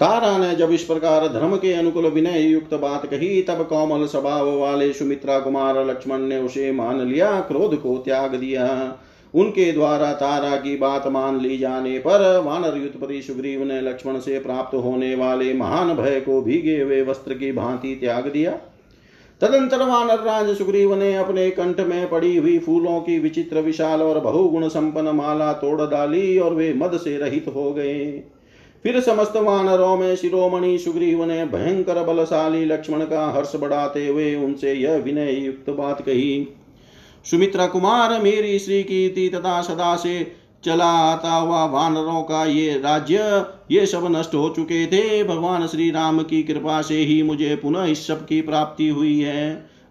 तारा ने जब इस प्रकार धर्म के अनुकूल विनय युक्त बात कही तब कोमल स्वभाव वाले सुमित्रा कुमार लक्ष्मण ने उसे मान लिया क्रोध को त्याग दिया उनके द्वारा तारा की बात मान ली जाने पर वानर युद्धपति सुग्रीव ने लक्ष्मण से प्राप्त होने वाले महान भय को भीगे हुए वस्त्र की भांति त्याग दिया तदंतर वानर राज सुग्रीव ने अपने कंठ में पड़ी हुई फूलों की विचित्र विशाल और बहुगुण संपन्न माला तोड़ डाली और वे मद से रहित हो गए फिर समस्त वानरों में शिरोमणि सुग्रीव ने भयंकर बलशाली लक्ष्मण का हर्ष बढ़ाते हुए उनसे यह विनय युक्त बात कही सुमित्रा कुमार मेरी श्री की तथा सदा से चला आता हुआ वानरों का ये राज्य ये सब नष्ट हो चुके थे भगवान श्री राम की कृपा से ही मुझे पुनः इस सब की प्राप्ति हुई है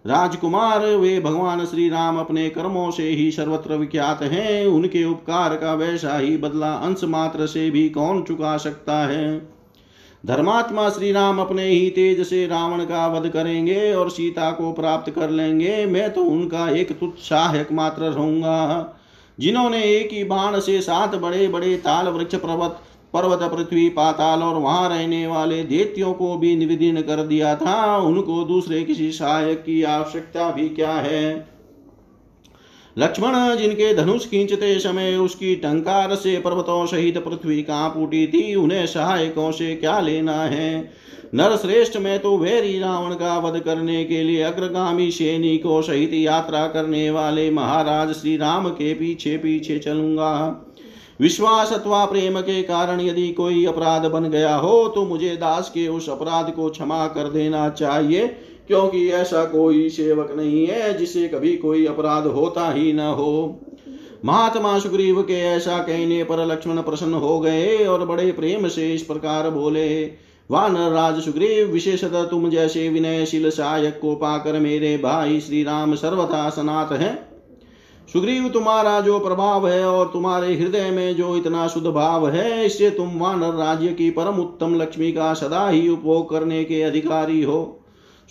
राजकुमार वे भगवान श्री राम अपने कर्मों से ही सर्वत्र विख्यात हैं उनके उपकार का वैसा ही बदला अंश मात्र से भी कौन चुका सकता है धर्मात्मा श्री राम अपने ही तेज से रावण का वध करेंगे और सीता को प्राप्त कर लेंगे मैं तो उनका एक तुत्साहक मात्र रहूंगा जिन्होंने एक ही बाण से सात बड़े बड़े ताल वृक्ष पर्वत पर्वत पृथ्वी पाताल और वहां रहने वाले देतियों को भी निविदीन कर दिया था उनको दूसरे किसी सहायक की आवश्यकता भी क्या है लक्ष्मण जिनके धनुष खींचते समय उसकी टंकार से पर्वतों सहित पृथ्वी कांप उठी थी उन्हें सहायकों से क्या लेना है नरश्रेष्ठ में तो वेरी रावण का वध करने के लिए अग्रगामी सेनी को सहित यात्रा करने वाले महाराज श्री राम के पीछे पीछे चलूंगा विश्वास अथवा प्रेम के कारण यदि कोई अपराध बन गया हो तो मुझे दास के उस अपराध को क्षमा कर देना चाहिए क्योंकि ऐसा कोई सेवक नहीं है जिसे कभी कोई अपराध होता ही न हो महात्मा सुग्रीव के ऐसा कहने पर लक्ष्मण प्रसन्न हो गए और बड़े प्रेम से इस प्रकार बोले राज सुग्रीव विशेषतः तुम जैसे विनयशील सहायक को पाकर मेरे भाई श्री राम सर्वथा सनात है सुग्रीव तुम्हारा जो प्रभाव है और तुम्हारे हृदय में जो इतना शुद्ध भाव है इससे तुम वानर राज्य की परम उत्तम लक्ष्मी का सदा ही उपभोग करने के अधिकारी हो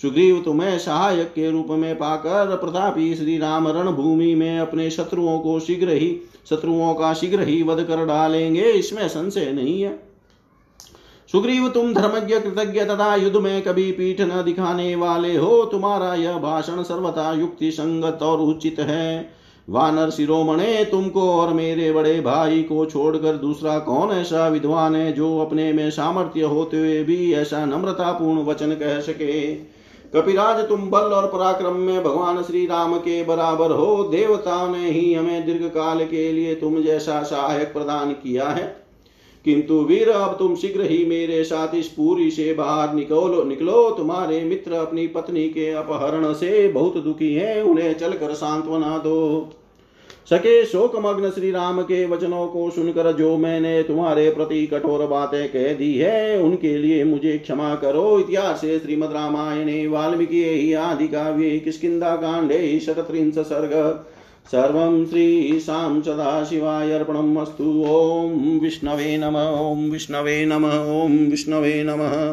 सुग्रीव तुम्हें सहायक के रूप में पाकर प्रतापी श्री राम रणभूमि में अपने शत्रुओं को शीघ्र ही शत्रुओं का शीघ्र ही वध कर डालेंगे इसमें संशय नहीं है सुग्रीव तुम धर्मज्ञ कृतज्ञ तथा युद्ध में कभी पीठ न दिखाने वाले हो तुम्हारा यह भाषण सर्वथा युक्ति संगत और उचित है वानर शिरोमणे तुमको और मेरे बड़े भाई को छोड़कर दूसरा कौन ऐसा विद्वान है जो अपने में सामर्थ्य होते हुए भी ऐसा नम्रतापूर्ण वचन कह सके कपिराज तुम बल और पराक्रम में भगवान श्री राम के बराबर हो देवताओं ने ही हमें दीर्घ काल के लिए तुम जैसा सहायक प्रदान किया है किंतु वीर अब तुम शीघ्र ही मेरे साथ इस पूरी से बाहर निकलो निकलो तुम्हारे मित्र अपनी पत्नी के अपहरण से बहुत दुखी हैं उन्हें चलकर सांत्वना दो सके शोकमग्न श्री राम के वचनों को सुनकर जो मैंने तुम्हारे प्रति कठोर बातें कह दी है उनके लिए मुझे क्षमा करो इतिहास श्रीमद रामायण वाल्मीकि आदि काव्य किसकिा कांडे शत सर्ग सर्वं श्रीशां सदाशिवायर्पणम् अस्तु ॐ विष्णवे नमः ॐ विष्णवे नमः ॐ विष्णवे नमः